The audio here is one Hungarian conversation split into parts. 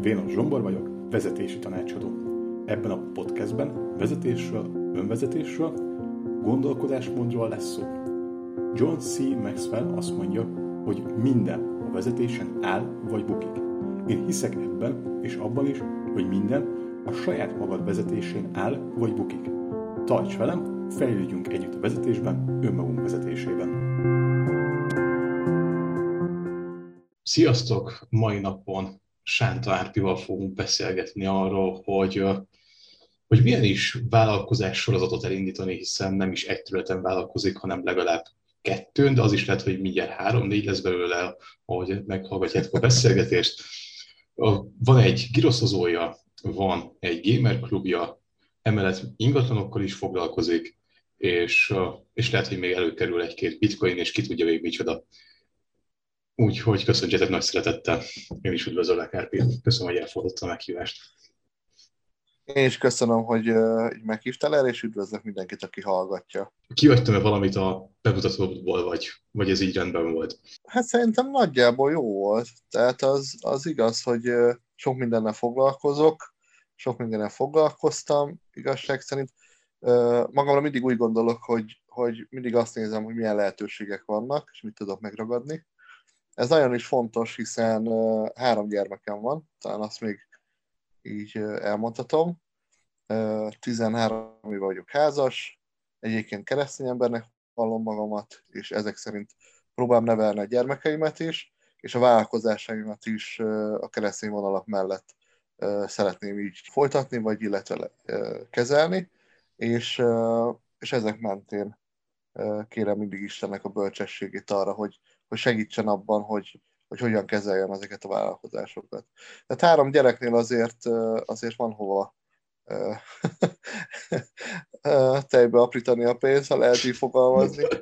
Vénos Zsombor vagyok, vezetési tanácsadó. Ebben a podcastben vezetésről, önvezetésről, gondolkodásmódról lesz szó. John C. Maxwell azt mondja, hogy minden a vezetésen áll vagy bukik. Én hiszek ebben és abban is, hogy minden a saját magad vezetésén áll vagy bukik. Tarts velem, fejlődjünk együtt a vezetésben, önmagunk vezetésében. Sziasztok! Mai napon Sánta Árpival fogunk beszélgetni arról, hogy, hogy milyen is vállalkozás sorozatot elindítani, hiszen nem is egy területen vállalkozik, hanem legalább kettőn, de az is lehet, hogy mindjárt három-négy lesz belőle, ahogy meghallgatjátok a beszélgetést. Van egy giroszozója, van egy gamer klubja, emellett ingatlanokkal is foglalkozik, és, és lehet, hogy még előkerül egy-két bitcoin, és ki tudja még micsoda. Úgyhogy köszöntjetek nagy szeretettel. Én is üdvözöllek, Árpi. Köszönöm, hogy elfogadta a meghívást. Én is köszönöm, hogy uh, meghívtál el, és üdvözlök mindenkit, aki hallgatja. Kihagytam-e valamit a bemutatóból, vagy, vagy ez így rendben volt? Hát szerintem nagyjából jó volt. Tehát az, az igaz, hogy uh, sok mindennel foglalkozok, sok mindennel foglalkoztam, igazság szerint. Uh, magamra mindig úgy gondolok, hogy, hogy mindig azt nézem, hogy milyen lehetőségek vannak, és mit tudok megragadni. Ez nagyon is fontos, hiszen három gyermekem van, talán azt még így elmondhatom. 13 éve vagyok házas, egyébként keresztény embernek vallom magamat, és ezek szerint próbálom nevelni a gyermekeimet is, és a vállalkozásaimat is a keresztény vonalak mellett szeretném így folytatni, vagy illetve kezelni, és, és ezek mentén kérem mindig Istennek a bölcsességét arra, hogy, hogy segítsen abban, hogy, hogy hogyan kezeljem ezeket a vállalkozásokat. Tehát három gyereknél azért, azért van hova tejbe aprítani a pénzt, ha lehet így fogalmazni.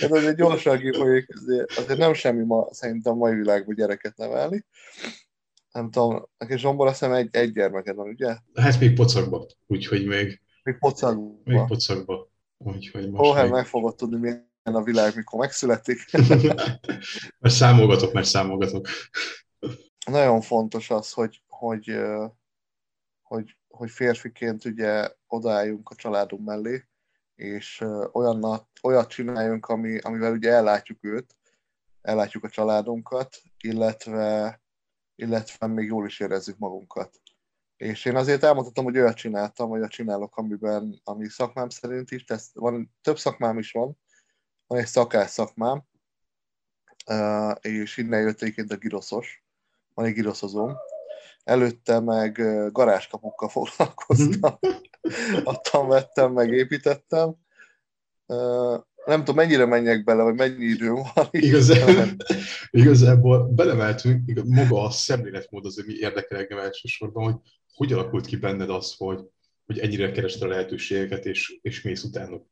Ez azért gyorsan kifolyik, azért, nem semmi ma, szerintem a mai világban gyereket nevelni. Nem tudom, neki Zsombor azt hiszem egy, egy gyermeked van, ugye? Hát még pocakba, úgyhogy még... Még pocakba. Még pocakba. Úgyhogy most hát még... meg fogod tudni, milyen a világ mikor megszületik. mert számolgatok, mert számolgatok. Nagyon fontos az, hogy, hogy, hogy, hogy férfiként ugye odaálljunk a családunk mellé, és olyannat, olyat csináljunk, ami, amivel ugye ellátjuk őt, ellátjuk a családunkat, illetve, illetve még jól is érezzük magunkat. És én azért elmondhatom, hogy olyat csináltam, olyat csinálok, amiben, ami szakmám szerint is, tehát van, több szakmám is van, van egy szakás szakmám, és innen jött egyébként a giroszos, van egy giroszozóm. Előtte meg garázskapukkal foglalkoztam. Adtam, vettem, meg építettem. Nem tudom, mennyire menjek bele, vagy mennyi időm van. Igazából, igazából belemeltünk, maga a szemléletmód az, ami érdekel engem elsősorban, hogy hogy alakult ki benned az, hogy, hogy ennyire keresd a lehetőségeket, és, és mész utánuk.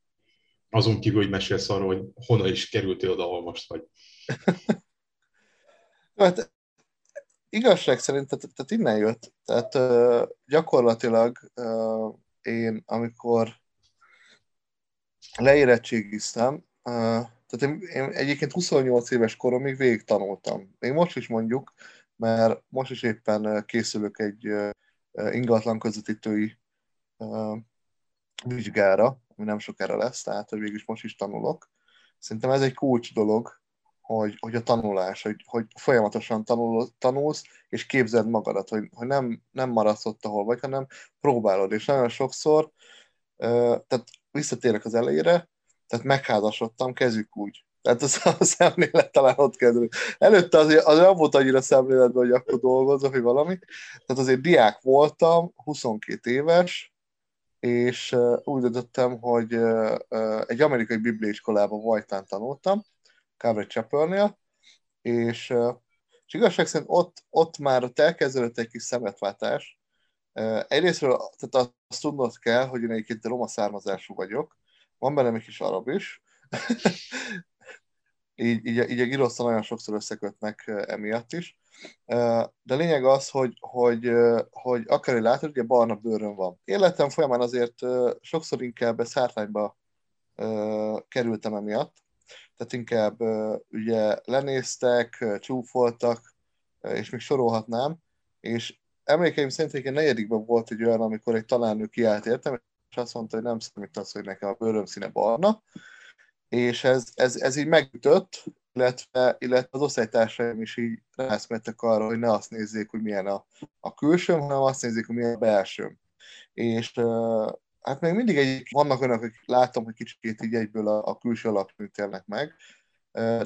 Azon kívül, hogy mesélsz arról, hogy honnan is kerültél oda, ahol most vagy. hát igazság szerint, tehát, tehát innen jött. Tehát gyakorlatilag én, amikor leérettségiztem, uh, tehát én, én egyébként 28 éves koromig végig tanultam. Még most is mondjuk, mert most is éppen készülök egy ingatlan közvetítői vizsgára, ami nem sokára lesz, tehát hogy végül is most is tanulok. Szerintem ez egy kulcs dolog, hogy, hogy a tanulás, hogy, hogy folyamatosan tanul, tanulsz, és képzeld magadat, hogy, hogy nem, nem maradsz ott, ahol vagy, hanem próbálod. És nagyon sokszor, tehát visszatérek az elejére, tehát megházasodtam, kezdjük úgy. Tehát az a szemlélet talán ott kezdődik. Előtte azért, azért nem volt annyira szemléletben, hogy akkor dolgozok, vagy valami. Tehát azért diák voltam, 22 éves, és úgy döntöttem, hogy egy amerikai bibliaiskolában Vajtán tanultam, Calvary Chapelnél, és, és igazság szerint ott, ott már ott elkezdődött egy kis szemetváltás. Egyrésztről tehát azt tudnod kell, hogy én egyébként roma származású vagyok, van bennem egy kis arab is, így, így, így a giroszta nagyon sokszor összekötnek emiatt is. De lényeg az, hogy, hogy, hogy akár látod, ugye barna bőrön van. Életem folyamán azért sokszor inkább szárványba kerültem emiatt, tehát inkább ugye lenéztek, csúfoltak, és még sorolhatnám, és emlékeim szerint egy negyedikben volt egy olyan, amikor egy tanárnő kiállt értem, és azt mondta, hogy nem számít hogy nekem a bőröm színe barna, és ez, ez, ez így megütött, illetve, illetve az osztálytársaim is így rászmettek arra, hogy ne azt nézzék, hogy milyen a, a külsőm, hanem azt nézzék, hogy milyen a belsőm. És hát még mindig egy, vannak önök, akik látom, hogy kicsit így egyből a, a külső alapján élnek meg,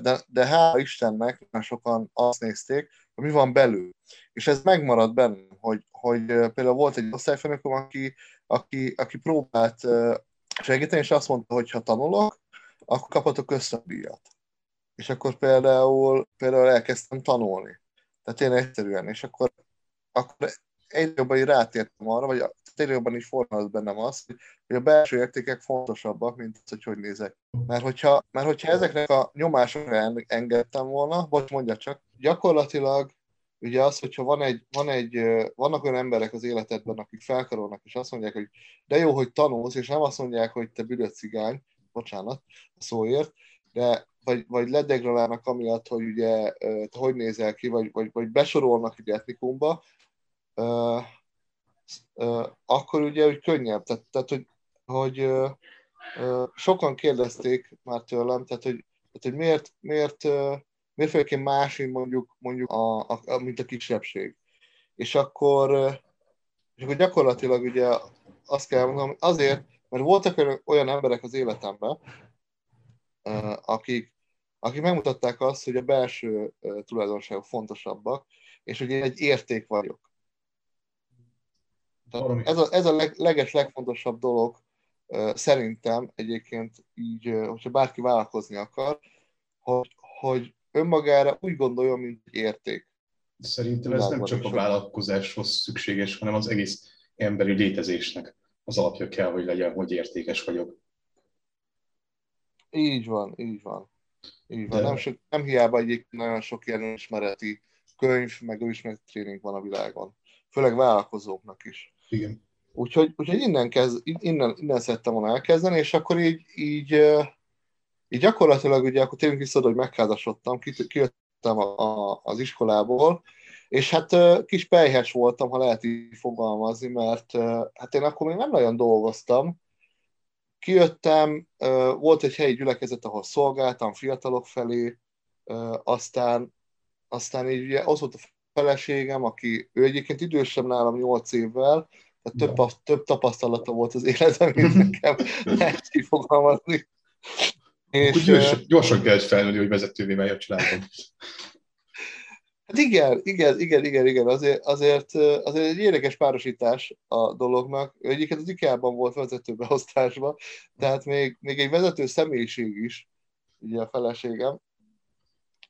de, de hála Istennek, mert sokan azt nézték, hogy mi van belül. És ez megmaradt bennem, hogy, hogy például volt egy osztályfőnököm, aki, aki, aki próbált segíteni, és azt mondta, hogy ha tanulok, akkor kaphatok ösztöndíjat. És akkor például, például elkezdtem tanulni. Tehát én egyszerűen, és akkor, akkor egyre jobban rátértem arra, vagy egyre jobban is formálod bennem azt, hogy a belső értékek fontosabbak, mint az, hogy hogy nézek. Mert hogyha, mert hogyha ezeknek a nyomásokra engedtem volna, vagy mondja csak, gyakorlatilag ugye az, hogyha van egy, van egy, vannak olyan emberek az életedben, akik felkarolnak, és azt mondják, hogy de jó, hogy tanulsz, és nem azt mondják, hogy te büdös cigány, bocsánat a szóért, de vagy, vagy ledegradálnak amiatt, hogy ugye te hogy nézel ki, vagy, vagy, vagy besorolnak egy etnikumba, uh, uh, akkor ugye hogy könnyebb. Tehát, tehát hogy, hogy uh, sokan kérdezték már tőlem, tehát hogy, tehát, hogy miért, miért, miért vagyok én más, mondjuk, mondjuk a, a, a, mint a kisebbség. És akkor, és akkor gyakorlatilag ugye azt kell mondanom, azért, mert voltak olyan emberek az életemben, akik, akik megmutatták azt, hogy a belső tulajdonságok fontosabbak, és hogy én egy érték vagyok. Tehát ez a, ez a leg, leges, legfontosabb dolog szerintem egyébként így, hogyha bárki vállalkozni akar, hogy, hogy önmagára úgy gondoljon, mint egy érték. Szerintem ez nem csak a vállalkozáshoz szükséges, hanem az egész emberi létezésnek az alapja kell, hogy legyen, hogy értékes vagyok. Így van, így van. Így van. De... Nem, so, nem hiába egyik nagyon sok ilyen ismereti könyv, meg ismereti tréning van a világon. Főleg vállalkozóknak is. Igen. Úgyhogy, úgyhogy innen, kezd, innen, innen szerettem volna elkezdeni, és akkor így, így, így gyakorlatilag ugye akkor tényleg vissza, hogy megházasodtam, kijöttem a, a, az iskolából, és hát kis pejhes voltam, ha lehet így fogalmazni, mert hát én akkor még nem nagyon dolgoztam. Kijöttem, volt egy helyi gyülekezet, ahol szolgáltam fiatalok felé, aztán, aztán így ugye az volt a feleségem, aki ő egyébként idősebb nálam 8 évvel, tehát több, több tapasztalata volt az életem, mint nekem lehet így fogalmazni. És, gyorsan, gyorsan kellett felnőni, hogy vezetővé megy a családban. Hát igen, igen, igen, igen, igen, azért, azért, azért egy érdekes párosítás a dolognak. Egyébként az IKEA-ban volt vezetőbeosztásban, tehát még, még egy vezető személyiség is, ugye a feleségem.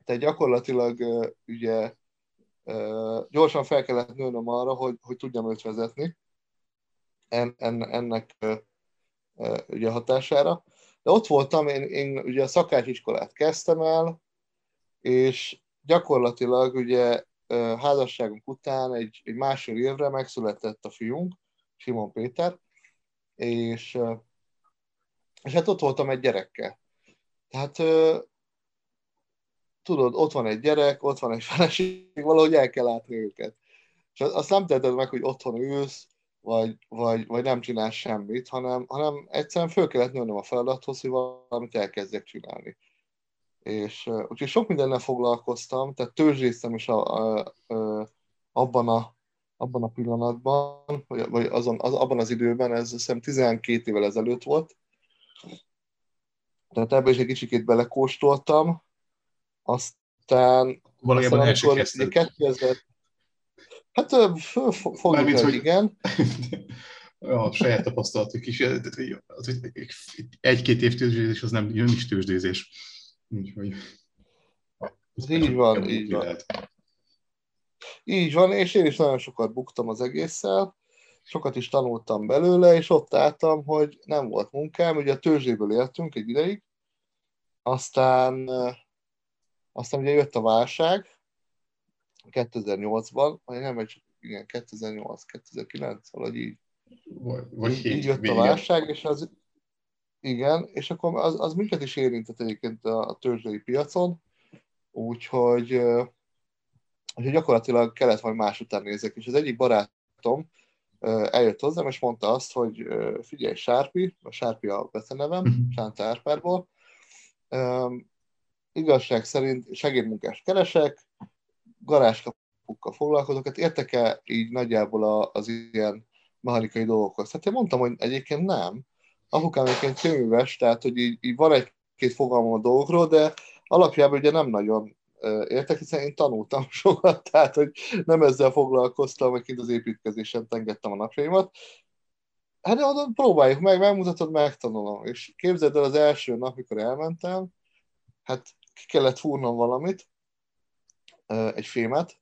Tehát gyakorlatilag ugye gyorsan fel kellett nőnöm arra, hogy, hogy tudjam őt vezetni en, en, ennek ugye hatására. De ott voltam, én, én ugye a szakácsiskolát kezdtem el, és gyakorlatilag ugye házasságunk után egy, egy másfél évre megszületett a fiunk, Simon Péter, és, és hát ott voltam egy gyerekkel. Tehát tudod, ott van egy gyerek, ott van egy feleség, valahogy el kell látni őket. És azt nem teheted meg, hogy otthon ülsz, vagy, vagy, vagy nem csinálsz semmit, hanem, hanem egyszerűen föl kellett nőnöm a feladathoz, hogy valamit elkezdjek csinálni és uh, úgyhogy sok mindennel foglalkoztam, tehát tőzsdésztem is a, a, a, abban, a, abban a pillanatban, vagy, azon, az, abban az időben, ez hiszem 12 évvel ezelőtt volt, tehát ebbe is egy kicsikét belekóstoltam, aztán valójában aztán, amikor 2000, Hát fogjuk el, hogy igen. a saját tapasztalatok is, egy-két év tőzsdézés az nem, jön is tőzsdézés. Úgyhogy... Így van, így van. Így van, és én is nagyon sokat buktam az egésszel, sokat is tanultam belőle, és ott álltam, hogy nem volt munkám, ugye a tőzséből éltünk egy ideig, aztán, aztán ugye jött a válság 2008-ban, vagy nem, vagy igen, 2008, 2009, valahogy így. Vagy, vagy így, így jött a válság, és az, igen, és akkor az, az minket is érintett egyébként a, a tőzsdei piacon, úgyhogy hogy gyakorlatilag kellett majd más után nézek, és az egyik barátom eljött hozzám, és mondta azt, hogy figyelj, Sárpi, a Sárpi a becenevem, uh-huh. Sánta Árpárból, igazság szerint segédmunkást keresek, garázskapukkal foglalkozok, hát értek-e így nagyjából az ilyen mechanikai dolgokhoz? Hát én mondtam, hogy egyébként nem. Apukám egyébként könyves, tehát hogy így, így van egy-két fogalmam a dolgokról, de alapjában ugye nem nagyon értek, hiszen én tanultam sokat, tehát hogy nem ezzel foglalkoztam, vagy kint az építkezésen tengettem a napjaimat. Hát de próbáljuk meg, megmutatod, megtanulom. És képzeld el az első nap, mikor elmentem, hát ki kellett fúrnom valamit, egy fémet,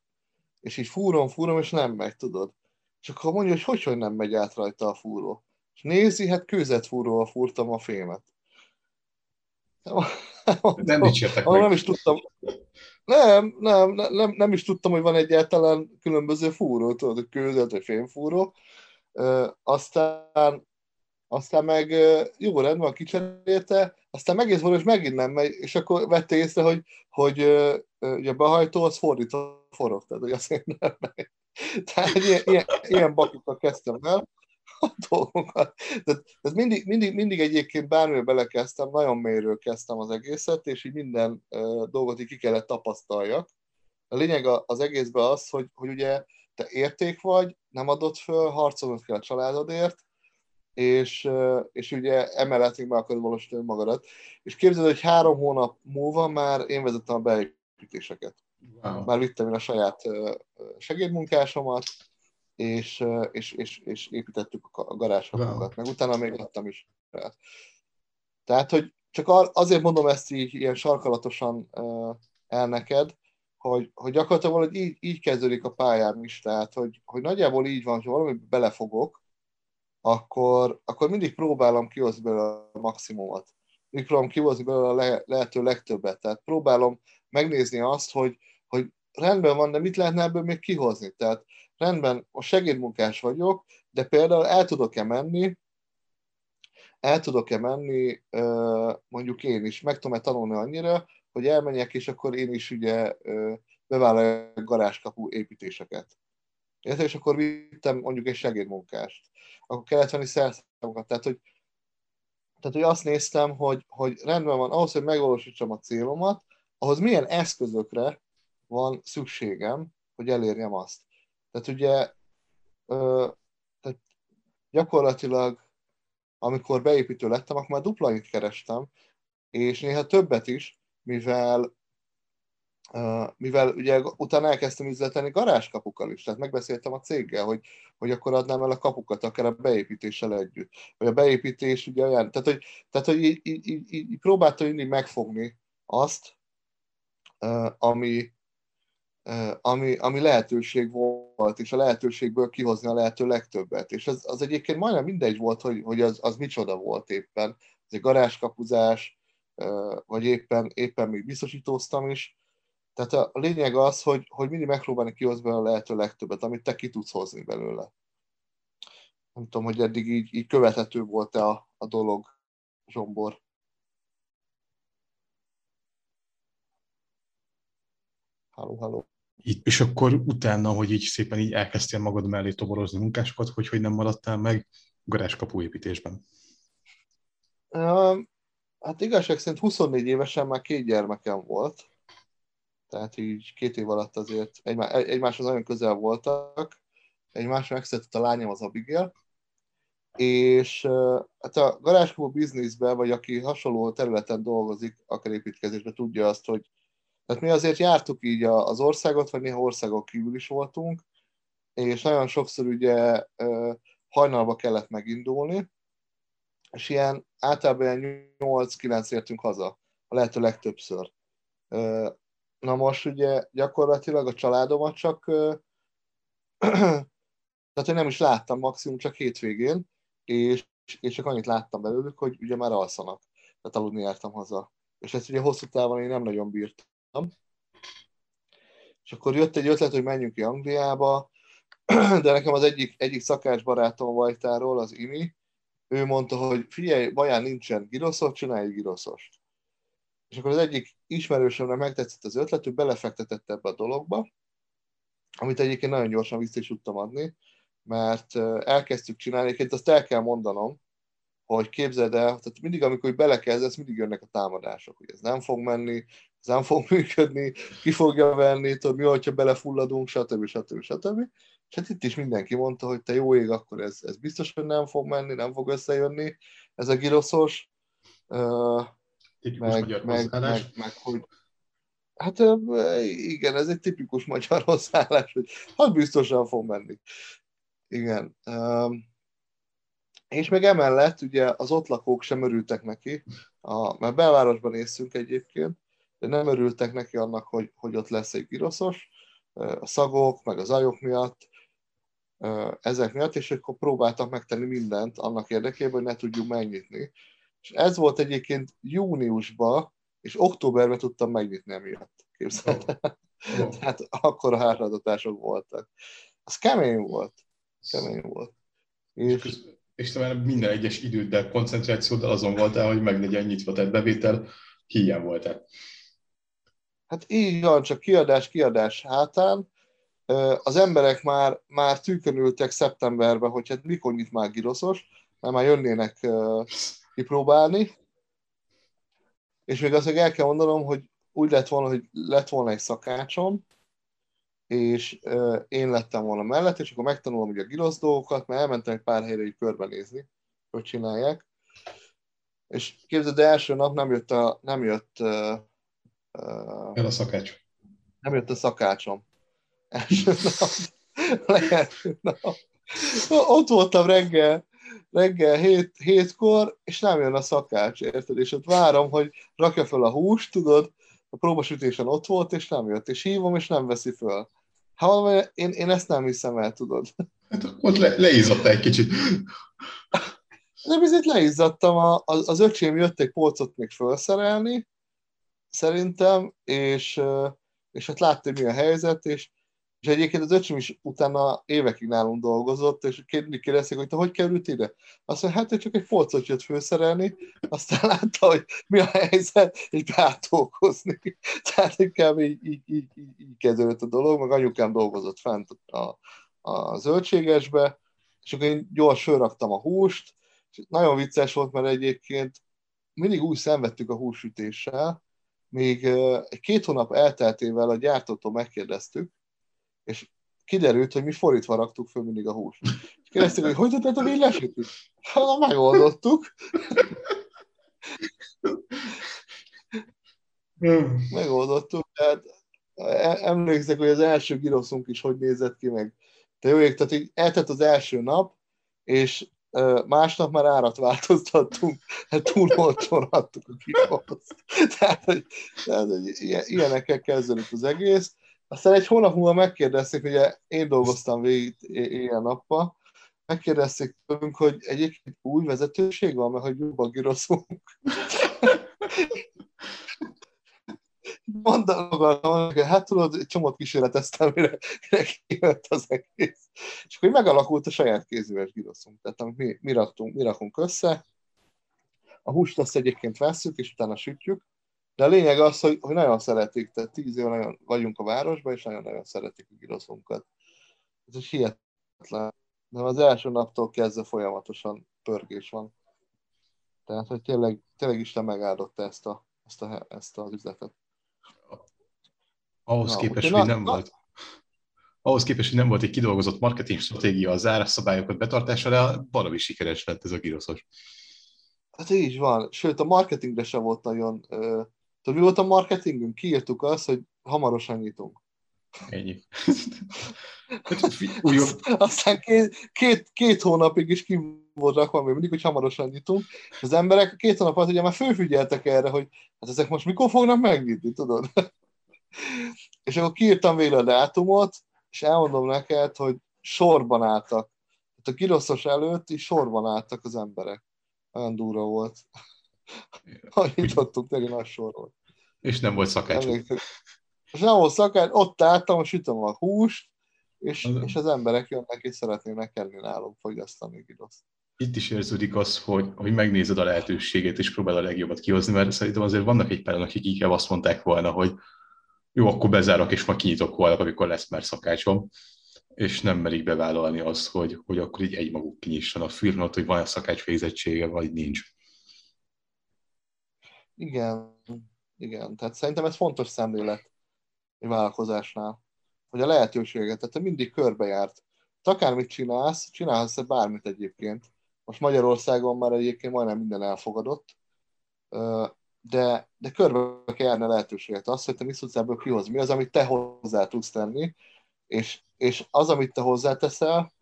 és így fúrom, fúrom, és nem megy, tudod. És akkor mondja, hogy hogy, hogy nem megy át rajta a fúró. És nézi, hát fúróval fúrtam a fémet. Nem dicsértek meg. Nem is tudtam, nem, nem, nem, nem is tudtam, hogy van egyáltalán különböző fúró, tudod, hogy kőzet vagy fémfúró. aztán, aztán meg jó rendben, kicserélte, aztán megész volna, és megint nem megy, és akkor vette észre, hogy, hogy ugye a behajtó az fordítva forog, tehát hogy azért nem megy. Tehát ilyen, ilyen, ilyen bakokkal kezdtem el a dolgokat. Tehát, tehát mindig, mindig, mindig egyébként bármilyen belekezdtem, nagyon mélyről kezdtem az egészet, és így minden uh, dolgot így ki kellett tapasztaljak. A lényeg az egészben az, hogy, hogy ugye te érték vagy, nem adott föl, harcolnod kell a családodért, és, és ugye emellett még meg akarod valósítani magadat. És képzeld, hogy három hónap múlva már én vezettem a beépítéseket. Wow. Már vittem én a saját segédmunkásomat, és, és, és, és építettük a garázsakat, wow. meg utána még adtam is. Tehát, hogy csak azért mondom ezt így ilyen sarkalatosan el neked, hogy, hogy gyakorlatilag valahogy így, így kezdődik a pályám is, tehát, hogy, hogy nagyjából így van, hogy valami belefogok, akkor, akkor mindig próbálom kihozni belőle a maximumot. Mindig próbálom kihozni belőle a le, lehető legtöbbet. Tehát próbálom megnézni azt, hogy, hogy rendben van, de mit lehetne ebből még kihozni. Tehát rendben, a segédmunkás vagyok, de például el tudok-e menni, el tudok-e menni, mondjuk én is, meg tudom-e tanulni annyira, hogy elmenjek, és akkor én is ugye bevállaljak garázskapu építéseket. És akkor vittem mondjuk egy segédmunkást. Akkor kellett venni szerszámokat. Tehát, hogy, tehát, hogy azt néztem, hogy, hogy rendben van, ahhoz, hogy megvalósítsam a célomat, ahhoz milyen eszközökre van szükségem, hogy elérjem azt. Tehát ugye tehát gyakorlatilag amikor beépítő lettem, akkor már duplanit kerestem, és néha többet is, mivel mivel ugye utána elkezdtem üzletelni garázskapukkal is, tehát megbeszéltem a céggel, hogy, hogy akkor adnám el a kapukat akár a beépítéssel együtt. Vagy a beépítés ugye olyan, tehát hogy, tehát, hogy így, így, így, így mindig megfogni azt, ami, ami, ami lehetőség volt, és a lehetőségből kihozni a lehető legtöbbet. És az, az egyébként majdnem mindegy volt, hogy, hogy az, az micsoda volt éppen. Ez egy garázskapuzás, vagy éppen, éppen még biztosítóztam is. Tehát a lényeg az, hogy, hogy mindig megpróbálni kihozni a lehető legtöbbet, amit te ki tudsz hozni belőle. Nem tudom, hogy eddig így, így követhető volt-e a, a dolog, Zsombor. Halló, halló. Itt, és akkor utána, hogy így szépen így elkezdtél magad mellé toborozni munkásokat, hogy hogy nem maradtál meg garázskapu építésben? Hát igazság szerint 24 évesen már két gyermekem volt, tehát így két év alatt azért egymá, egymáshoz nagyon közel voltak, egymásra megszületett a lányom az Abigail, és uh, hát a garázskapu bizniszben, vagy aki hasonló területen dolgozik, akár építkezésben, tudja azt, hogy tehát mi azért jártuk így az országot, vagy néha országok kívül is voltunk, és nagyon sokszor ugye hajnalba kellett megindulni, és ilyen általában ilyen 8-9 értünk haza, a lehető legtöbbször. Na most ugye gyakorlatilag a családomat csak, tehát én nem is láttam maximum csak hétvégén, és, és csak annyit láttam belőlük, hogy ugye már alszanak. Tehát aludni jártam haza. És ezt ugye hosszú távon én nem nagyon bírtam és akkor jött egy ötlet, hogy menjünk ki Angliába, de nekem az egyik, egyik szakás barátom Vajtáról, az Imi, ő mondta, hogy figyelj, baján nincsen giroszos, csinálj giroszost. És akkor az egyik ismerősömnek megtetszett az ötlet, ő belefektetett ebbe a dologba, amit egyébként nagyon gyorsan vissza is tudtam adni, mert elkezdtük csinálni, egyébként azt el kell mondanom, hogy képzeld el, tehát mindig, amikor belekezdesz, mindig jönnek a támadások, hogy ez nem fog menni, ez nem fog működni, ki fogja venni, tudod, mi, hogyha belefulladunk, stb. stb. stb. És hát itt is mindenki mondta, hogy te jó ég, akkor ez, ez biztos, hogy nem fog menni, nem fog összejönni, ez a giroszos. Uh, meg, meg, meg, meg, meg, hogy Hát igen, ez egy tipikus magyar hozzáállás, hogy hát biztosan fog menni. Igen. És még emellett ugye az ott lakók sem örültek neki, a, mert belvárosban észünk egyébként, de nem örültek neki annak, hogy, hogy ott lesz egy giroszos, a szagok, meg az ajok miatt, ezek miatt, és akkor próbáltak megtenni mindent annak érdekében, hogy ne tudjuk megnyitni. És ez volt egyébként júniusban, és októberben tudtam megnyitni emiatt. Képzeld oh. oh. Tehát akkor a hátradatások voltak. Az kemény volt. Kemény volt. És, és, és te minden egyes időddel, koncentrációddal azon voltál, hogy meg legyen nyitva, tehát bevétel hiány voltál. Hát így van, csak kiadás, kiadás hátán. Az emberek már, már tűkönültek szeptemberben, hogy hát mikor nyit már giroszos, mert már jönnének kipróbálni. És még azt el kell mondanom, hogy úgy lett volna, hogy lett volna egy szakácsom, és én lettem volna mellett, és akkor megtanulom ugye a girosz dolgokat, mert elmentem egy pár helyre így körbenézni, hogy csinálják. És képzeld, de első nap nem jött a, nem jött uh, el a szakács. Nem jött a szakácsom. Első nap. Lehet, nap. Ott voltam reggel, reggel hét, hétkor, és nem jön a szakács, érted? És ott várom, hogy rakja fel a húst, tudod, a próbasütésen ott volt, és nem jött, és hívom, és nem veszi föl. Hát valami, én, én ezt nem hiszem el, tudod. Hát ott le, leizzadt egy kicsit. De bizony leizzadtam, a, az, az öcsém jött egy polcot még felszerelni, szerintem, és, és hát látta, hogy mi a helyzet, és és egyébként az öcsém is utána évekig nálunk dolgozott, és mindig kérdezték, hogy te hogy került ide? Azt mondja, hát ő csak egy polcot jött főszerelni, aztán látta, hogy mi a helyzet, és beátókozni. Tehát inkább így, így, így, így, így kezdődött a dolog, meg anyukám dolgozott fent a, a zöldségesbe, és akkor én gyors fölraktam a húst, és nagyon vicces volt, mert egyébként mindig úgy szenvedtük a húsütéssel, még két hónap elteltével a gyártótól megkérdeztük, és kiderült, hogy mi fordítva raktuk föl mindig a húst. És kérdeztük, hogy hogy tudtátok így lesütni? Hát, megoldottuk. megoldottuk, tehát e- emlékszek, hogy az első giroszunk is hogy nézett ki meg. Te jó ég, tehát így eltett az első nap, és másnap már árat változtattunk, hát túl olcsón adtuk a giroszt. Tehát, hogy, tehát, hogy ilyenekkel kezdődött az egész. Aztán egy hónap múlva megkérdezték, ugye én dolgoztam végig éjjel-nappal, megkérdezték tőlünk, hogy egyébként új vezetőség van, mert hogy jobban giroszunk. Mondanom, hogy hát tudod, csomót kísérleteztem, mire, mire kijött az egész. És akkor megalakult a saját kézműves giroszunk. Tehát amit mi, mi, raktunk, mi rakunk össze, a húst azt egyébként veszük, és utána sütjük, de a lényeg az, hogy, hogy nagyon szeretik, tehát tíz éve nagyon vagyunk a városban, és nagyon-nagyon szeretik a giroszunkat. Ez is hihetetlen. De az első naptól kezdve folyamatosan pörgés van. Tehát, hogy tényleg, tényleg Isten megáldotta ezt, a, ezt, a, ezt az üzletet. Ahhoz na, képest, hogy nem na, volt ahhoz képest, hogy nem volt egy kidolgozott marketing stratégia a zárásszabályokat betartására, valami sikeres lett ez a giroszos. Hát így van. Sőt, a marketingre sem volt nagyon Tudod, mi volt a marketingünk? Kiírtuk azt, hogy hamarosan nyitunk. Ennyi. Aztán két, két, két hónapig is ki volt rakva, még mindig, hogy hamarosan nyitunk. Az emberek két hónap alatt ugye már fölfigyeltek erre, hogy hát ezek most mikor fognak megnyitni, tudod? És akkor kiírtam végre a dátumot, és elmondom neked, hogy sorban álltak. Tehát a giroszos előtt is sorban álltak az emberek. Olyan durva volt. Ha nyitottuk, tényleg nagy sor volt. És nem volt szakács. És nem volt szakács, ott álltam, sütöm a húst, és az, és az emberek jönnek és szeretnének enni nálunk fogyasztani giroszt. Itt is érződik az, hogy, hogy megnézed a lehetőséget, és próbál a legjobbat kihozni, mert szerintem azért vannak egy páran, akik inkább azt mondták volna, hogy jó, akkor bezárok, és majd kinyitok holnap, amikor lesz már szakácsom, és nem merik bevállalni azt, hogy, hogy akkor így egymaguk kinyisson a firmát, hogy van-e szakács végzettsége, vagy nincs. Igen, igen. Tehát szerintem ez fontos szemlélet egy vállalkozásnál, hogy a lehetőséget, tehát te mindig körbejárt. Te akármit csinálsz, csinálhatsz bármit egyébként. Most Magyarországon már egyébként majdnem minden elfogadott, de, de körbe kell járni a lehetőséget. Azt, hogy te mit tudsz ebből kihozni. Mi az, amit te hozzá tudsz tenni, és, és az, amit te hozzáteszel,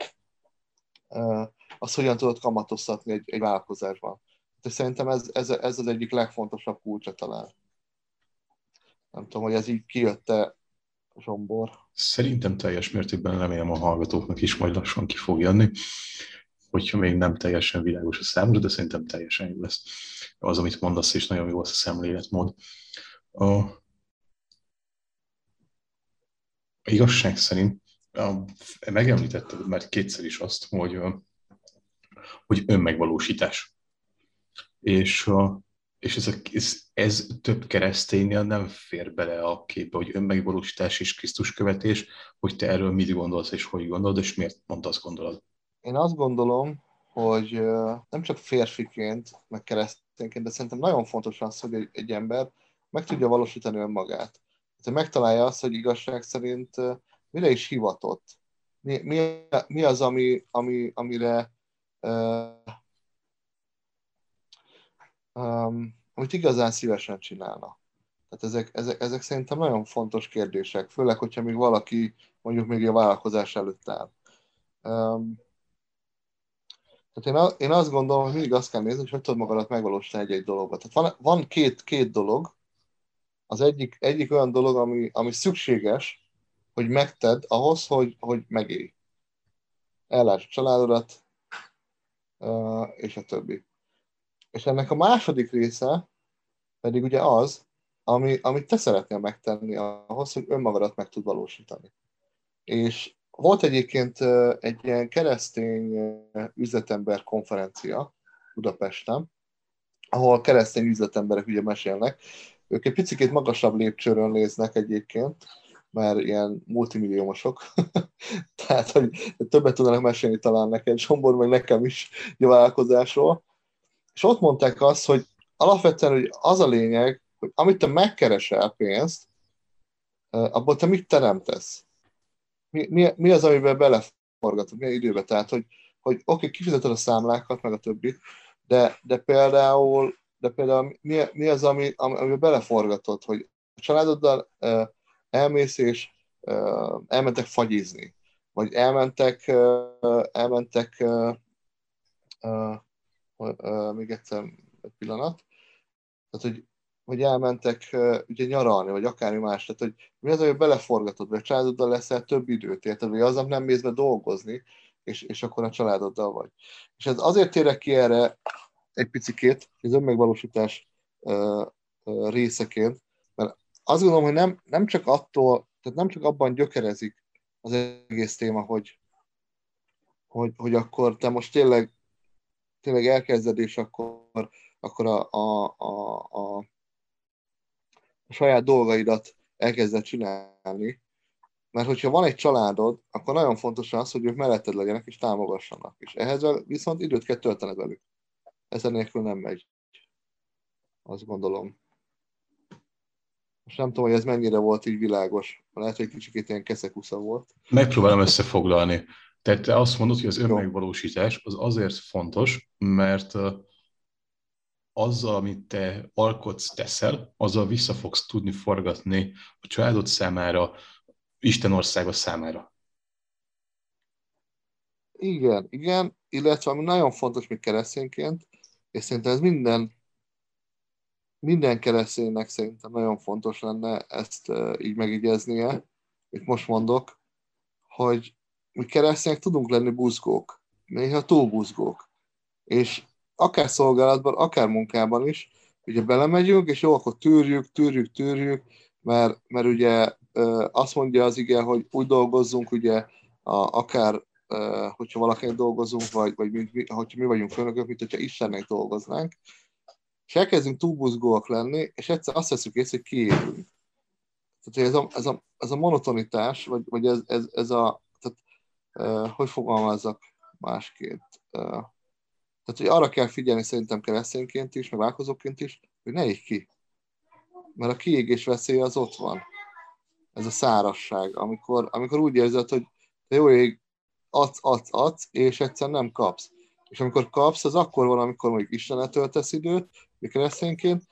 az hogyan tudod kamatoztatni egy, egy vállalkozásban. De szerintem ez, ez, ez az egyik legfontosabb kulcsa talán. Nem tudom, hogy ez így kijött-e Zsombor. Szerintem teljes mértékben remélem a hallgatóknak is majd lassan ki fog jönni, hogyha még nem teljesen világos a számra, de szerintem teljesen jó lesz. Az, amit mondasz, és nagyon jó az a szemléletmód. A, a igazság szerint a, megemlítetted már kétszer is azt, hogy, hogy önmegvalósítás. És és ez, a, ez, ez több kereszténynél nem fér bele a képbe, hogy önmegvalósítás és Krisztus követés, hogy te erről mit gondolsz és hogy gondolod, és miért pont azt gondolod? Én azt gondolom, hogy nem csak férfiként, meg keresztényként, de szerintem nagyon fontos az, hogy egy, egy ember meg tudja valósítani önmagát. Tehát megtalálja azt, hogy igazság szerint mire is hivatott. Mi, mi, mi az, ami, ami, amire um, amit igazán szívesen csinálna. Tehát ezek, ezek, ezek szerintem nagyon fontos kérdések, főleg, hogyha még valaki mondjuk még a vállalkozás előtt áll. Um, tehát én, én azt gondolom, hogy mindig azt kell nézni, hogy hogy tudod magadat megvalósítani egy-egy dologba. Tehát van, van két, két dolog. Az egyik, egyik olyan dolog, ami, ami szükséges, hogy megted ahhoz, hogy, hogy megélj. Ellásd a családodat, és a többi. És ennek a második része pedig ugye az, ami, amit te szeretnél megtenni ahhoz, hogy önmagadat meg tud valósítani. És volt egyébként egy ilyen keresztény üzletember konferencia Budapesten, ahol keresztény üzletemberek ugye mesélnek. Ők egy picit magasabb lépcsőről néznek egyébként, mert ilyen multimilliómosok. Tehát, hogy többet tudnak mesélni talán neked, Zsombor, meg nekem is a vállalkozásról és ott mondták azt, hogy alapvetően hogy az a lényeg, hogy amit te megkeresel pénzt, abból te mit teremtesz? Mi, mi, mi az, amiben beleforgatod, milyen időbe? Tehát, hogy, hogy oké, okay, kifizeted a számlákat, meg a többit, de, de például, de például mi, mi az, ami, amiben beleforgatod, hogy a családoddal uh, elmész és uh, elmentek fagyizni, vagy elmentek, uh, elmentek uh, uh, még egyszer egy pillanat, tehát, hogy, hogy elmentek ugye nyaralni, vagy akármi más, tehát, hogy mi az, hogy beleforgatod, vagy a családoddal leszel több időt, érted, vagy az, nem mész be dolgozni, és, és akkor a családoddal vagy. És ez azért térek ki erre egy picikét, az önmegvalósítás részeként, mert azt gondolom, hogy nem, nem csak attól, tehát nem csak abban gyökerezik az egész téma, hogy, hogy, hogy akkor te most tényleg tényleg elkezded, és akkor, akkor a, a, a, a saját dolgaidat elkezded csinálni. Mert hogyha van egy családod, akkor nagyon fontos az, hogy ők melletted legyenek és támogassanak. És ehhez viszont időt kell töltened velük. Ezen nélkül nem megy. Azt gondolom. Most nem tudom, hogy ez mennyire volt így világos. Lehet, hogy kicsit ilyen keszekusza volt. Megpróbálom összefoglalni. Tehát te azt mondod, hogy az önmegvalósítás az azért fontos, mert azzal, amit te alkotsz, teszel, azzal vissza fogsz tudni forgatni a családod számára, Isten országa számára. Igen, igen, illetve ami nagyon fontos még keresztényként, és szerintem ez minden, minden kereszténynek szerintem nagyon fontos lenne ezt így megígyeznie, itt most mondok, hogy mi keresztények tudunk lenni buzgók, néha túl buzgók. És akár szolgálatban, akár munkában is, ugye belemegyünk, és jó, akkor tűrjük, tűrjük, tűrjük, mert, mert ugye azt mondja az igen, hogy úgy dolgozzunk, ugye a, akár hogyha valakinek dolgozunk, vagy, vagy mi, mi, hogyha mi vagyunk főnökök, mint hogyha Istennek dolgoznánk, és elkezdünk túlbuzgóak lenni, és egyszer azt veszük észre, hogy kiérünk. Tehát ez a, ez a, ez a monotonitás, vagy, vagy ez, ez, ez a, tehát, hogy fogalmazzak másként. Tehát, hogy arra kell figyelni szerintem keresztényként is, meg válkozóként is, hogy ne ég ki. Mert a kiégés veszélye az ott van. Ez a szárasság, amikor, amikor úgy érzed, hogy te jó ég, adsz, adsz, adsz, és egyszer nem kapsz. És amikor kapsz, az akkor van, amikor mondjuk Isten töltesz időt, mi keresztényként.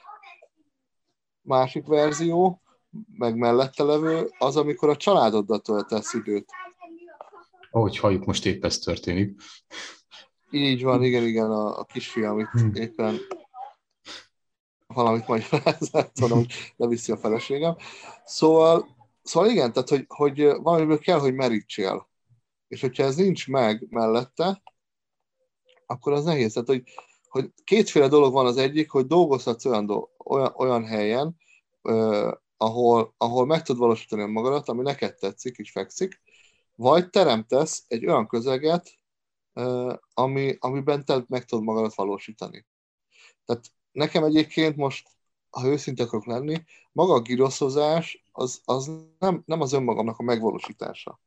Másik verzió, meg mellette levő, az, amikor a családoddal töltesz időt. Ahogy halljuk, most épp ez történik. Így van, igen, igen, a, a kisfiam itt hmm. éppen valamit majd felzárt, hogy leviszi a feleségem. Szóval, szóval igen, tehát hogy, hogy valamiből kell, hogy merítsél. És hogyha ez nincs meg mellette, akkor az nehéz. Tehát, hogy, hogy kétféle dolog van az egyik, hogy dolgozhatsz olyan, do, olyan, olyan helyen, uh, ahol, ahol meg tud valósítani magadat, ami neked tetszik és fekszik, vagy teremtesz egy olyan közeget, ami, amiben te meg tudod magadat valósítani. Tehát nekem egyébként most, ha őszinte akarok lenni, maga a giroszozás az, az nem, nem az önmagamnak a megvalósítása.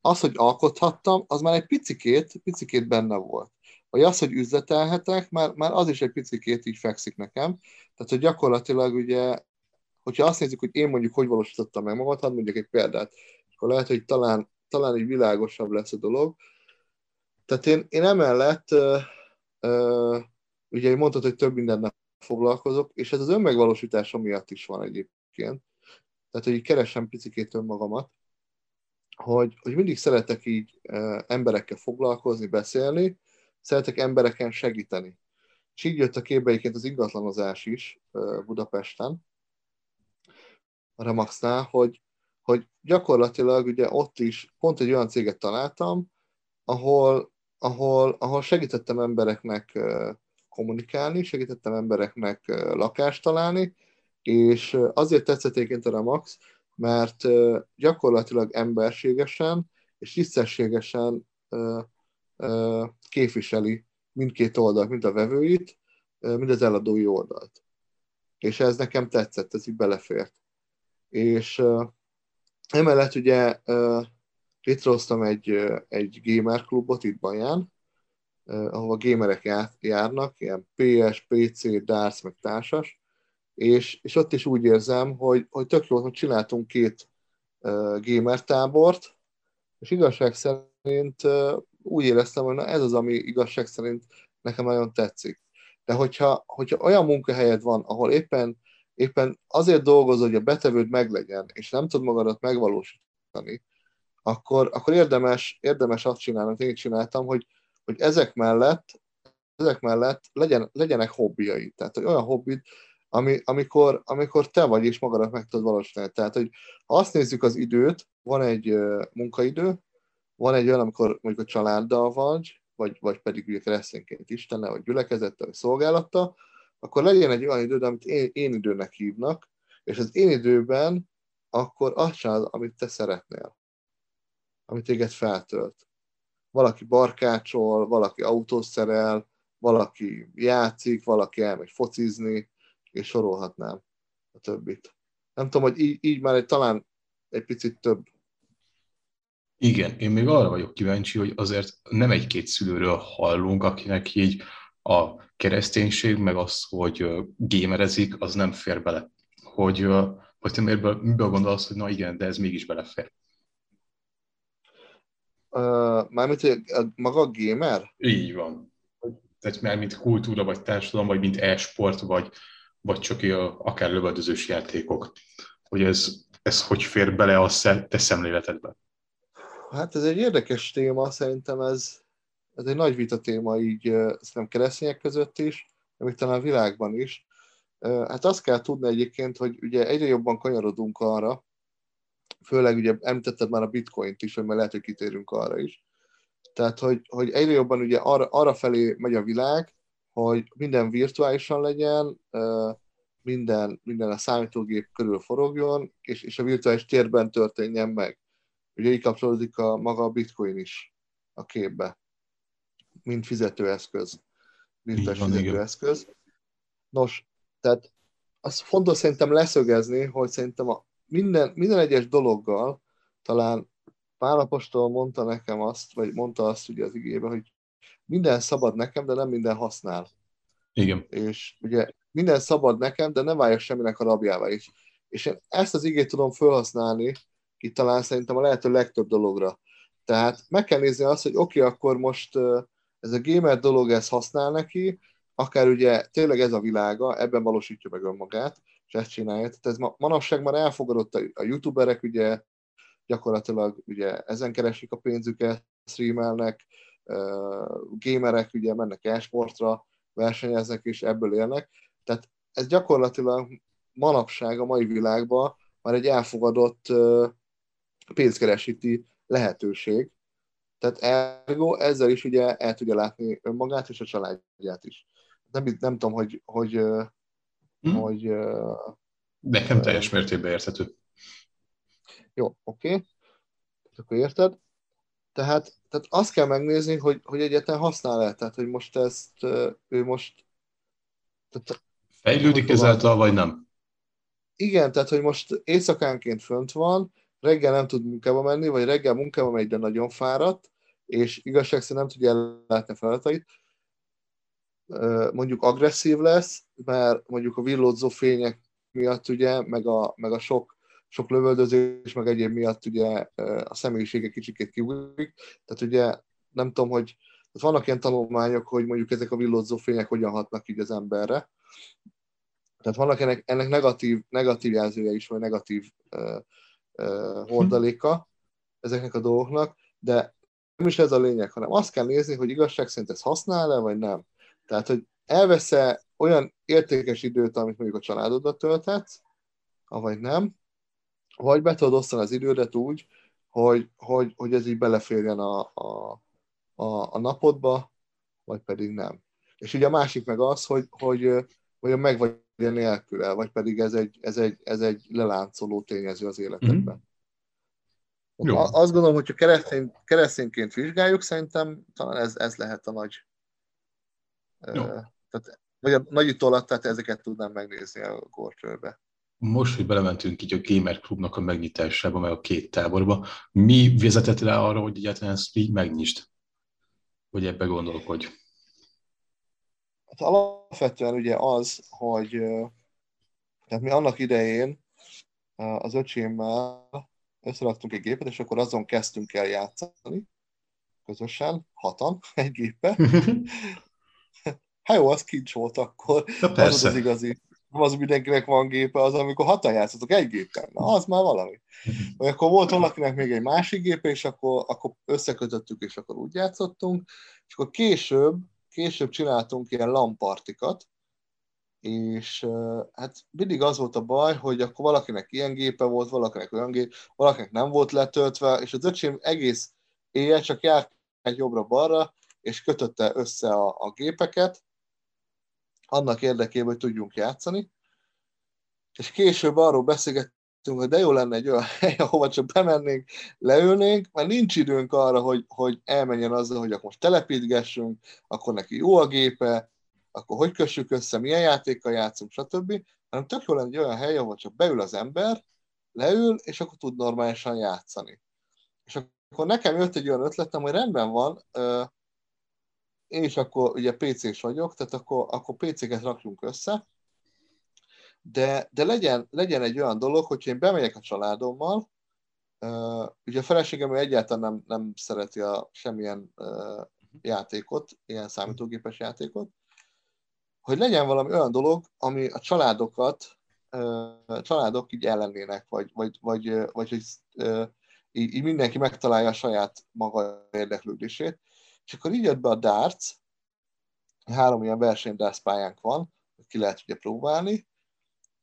Az, hogy alkothattam, az már egy picikét, picikét benne volt vagy az, hogy üzletelhetek, már, már az is egy picit így fekszik nekem. Tehát, hogy gyakorlatilag ugye, hogyha azt nézzük, hogy én mondjuk hogy valósítottam meg magamat, hadd mondjuk egy példát, akkor lehet, hogy talán, talán egy világosabb lesz a dolog. Tehát én, én emellett, uh, uh, ugye mondtad, hogy több mindennel foglalkozok, és ez az önmegvalósításom miatt is van egyébként. Tehát, hogy keresem picikét önmagamat, hogy, hogy mindig szeretek így uh, emberekkel foglalkozni, beszélni, szeretek embereken segíteni. És így jött a képbe egyébként az ingatlanozás is Budapesten, a Remaxnál, hogy, hogy gyakorlatilag ugye ott is pont egy olyan céget találtam, ahol, ahol, ahol segítettem embereknek kommunikálni, segítettem embereknek lakást találni, és azért tetszett egyébként a Remax, mert gyakorlatilag emberségesen és tisztességesen képviseli mindkét oldalt, mind a vevőit, mind az eladói oldalt. És ez nekem tetszett, ez így belefért. És emellett ugye létrehoztam egy, egy gamer klubot itt Baján, ahova gamerek járnak, ilyen PS, PC, Darts, meg társas, és, és ott is úgy érzem, hogy, hogy tök jó, hogy csináltunk két gamer tábort, és igazság szerint úgy éreztem, hogy na ez az, ami igazság szerint nekem nagyon tetszik. De hogyha, hogyha olyan munkahelyed van, ahol éppen, éppen azért dolgozol, hogy a betevőd meglegyen, és nem tud magadat megvalósítani, akkor, akkor érdemes, érdemes azt csinálni, amit én csináltam, hogy, hogy ezek mellett, ezek mellett legyen, legyenek hobbiai. Tehát, hogy olyan hobbid, ami, amikor, amikor te vagy és magadat meg tudod valósítani. Tehát, hogy ha azt nézzük az időt, van egy munkaidő, van egy olyan, amikor mondjuk a családdal vagy, vagy, vagy pedig ugye keresztényként Istennel, vagy gyülekezettel, vagy szolgálattal, akkor legyen egy olyan időd, amit én, én időnek hívnak, és az én időben akkor azt csinálod, amit te szeretnél, amit téged feltölt. Valaki barkácsol, valaki autót szerel, valaki játszik, valaki elmegy focizni, és sorolhatnám a többit. Nem tudom, hogy így, így már egy, talán egy picit több igen, én még arra vagyok kíváncsi, hogy azért nem egy-két szülőről hallunk, akinek így a kereszténység, meg az, hogy gémerezik, az nem fér bele. Hogy, hogy te miből, miből gondolsz, hogy na igen, de ez mégis belefér. Uh, mármint maga a gamer? Így van. Tehát már mint kultúra, vagy társadalom, vagy mint e-sport, vagy, vagy csak a, akár lövöldözős játékok. Hogy ez, ez hogy fér bele a te szemléletedbe? Hát ez egy érdekes téma, szerintem ez, ez egy nagy vita téma így szerintem keresztények között is, de talán a világban is. Hát azt kell tudni egyébként, hogy ugye egyre jobban kanyarodunk arra, főleg ugye említetted már a bitcoint is, hogy majd lehet, hogy kitérünk arra is. Tehát, hogy, hogy egyre jobban ugye arra, arra felé megy a világ, hogy minden virtuálisan legyen, minden, minden a számítógép körül forogjon, és, és a virtuális térben történjen meg. Ugye így kapcsolódik a maga a bitcoin is a képbe, mint fizetőeszköz, mint fizetőeszköz. Nos, tehát az fontos szerintem leszögezni, hogy szerintem a, minden, minden egyes dologgal, talán Pálapostól mondta nekem azt, vagy mondta azt ugye az igébe, hogy minden szabad nekem, de nem minden használ. Igen. És ugye minden szabad nekem, de ne váljak semminek a rabjává is. És én ezt az igét tudom felhasználni, itt talán szerintem a lehető legtöbb dologra. Tehát meg kell nézni azt, hogy oké, okay, akkor most ez a gamer dolog, ez használ neki, akár ugye tényleg ez a világa, ebben valósítja meg önmagát, és ezt csinálja. Tehát ez manapság már elfogadott a youtuberek, ugye gyakorlatilag ugye ezen keresik a pénzüket, streamelnek, gamerek ugye mennek e-sportra, versenyeznek és ebből élnek. Tehát ez gyakorlatilag manapság a mai világban már egy elfogadott pénzkeresíti lehetőség. Tehát ergo ezzel is ugye el tudja látni önmagát és a családját is. Nem, nem tudom, hogy, hogy, hmm. hogy Nekem teljes mértékben érthető. Jó, oké. Okay. Akkor érted? Tehát, tehát azt kell megnézni, hogy, hogy egyáltalán használ-e. Tehát, hogy most ezt ő most... Tehát, Fejlődik ezáltal, vagy nem? Igen, tehát, hogy most éjszakánként fönt van, reggel nem tud munkába menni, vagy reggel munkába megy, de nagyon fáradt, és igazság szerint nem tudja ellátni a feladatait, mondjuk agresszív lesz, mert mondjuk a villódzó fények miatt ugye, meg a, meg a sok, sok lövöldözés, meg egyéb miatt ugye a személyisége kicsikét kiúlik. Tehát ugye nem tudom, hogy tehát vannak ilyen tanulmányok, hogy mondjuk ezek a villódzó fények hogyan hatnak így az emberre. Tehát vannak ennek, ennek negatív, negatív jelzője is, vagy negatív uh, uh, hordaléka ezeknek a dolgoknak, de nem is ez a lényeg, hanem azt kell nézni, hogy igazság szerint ez használ-e, vagy nem. Tehát, hogy elvesz-e olyan értékes időt, amit mondjuk a családodat tölthetsz, avagy nem, vagy be tudod osztani az idődet úgy, hogy, hogy, hogy ez így beleférjen a, a, a, a napodba, vagy pedig nem. És ugye a másik meg az, hogy, hogy, hogy meg vagy nélküle, vagy pedig ez egy, ez egy, ez egy leláncoló tényező az életedben. Mm-hmm. Jó. Azt gondolom, hogyha keresztény, keresztényként vizsgáljuk, szerintem talán ez, ez lehet a nagy... Jó. Tehát, vagy a nagy alatt, tehát ezeket tudnám megnézni a gorcsőbe. Most, hogy belementünk így a Gamer Klubnak a megnyitásába, meg a két táborba, mi vezetett rá arra, hogy egyáltalán ezt így megnyisd? Hogy ebbe gondolkodj? Hát alapvetően ugye az, hogy tehát mi annak idején az öcsémmel összeraktunk egy gépet, és akkor azon kezdtünk el játszani, közösen, hatan, egy gépe. hát jó, az kincs volt akkor. Ja, persze. Az az igazi. Nem az, mindenkinek van gépe, az, amikor hatan játszatok egy gépen. Na, az már valami. Vagy akkor volt valakinek még egy másik gépe, és akkor, akkor összekötöttük, és akkor úgy játszottunk. És akkor később, később csináltunk ilyen lampartikat, és hát mindig az volt a baj, hogy akkor valakinek ilyen gépe volt, valakinek olyan gép, valakinek nem volt letöltve, és az öcsém egész éjjel csak járt egy jobbra-balra, és kötötte össze a, a gépeket, annak érdekében, hogy tudjunk játszani. És később arról beszélgettünk, hogy de jó lenne egy olyan hely, ahova csak bemennénk, leülnénk, mert nincs időnk arra, hogy, hogy elmenjen azzal, hogy akkor most telepítgessünk, akkor neki jó a gépe, akkor hogy kössük össze, milyen játékkal játszunk, stb. Hanem tök jó lenne egy olyan hely, ahol csak beül az ember, leül, és akkor tud normálisan játszani. És akkor nekem jött egy olyan ötletem, hogy rendben van, én is akkor ugye PC-s vagyok, tehát akkor, akkor PC-ket rakjunk össze, de, de legyen, legyen egy olyan dolog, hogyha én bemegyek a családommal, uh, ugye a feleségem egyáltalán nem, nem szereti a semmilyen uh, játékot, ilyen számítógépes játékot, hogy legyen valami olyan dolog, ami a családokat, a családok így ellennének, vagy, vagy, vagy, vagy hogy így, így mindenki megtalálja a saját maga érdeklődését. És akkor így jött be a darts, három ilyen versenydárc pályánk van, ki lehet ugye próbálni,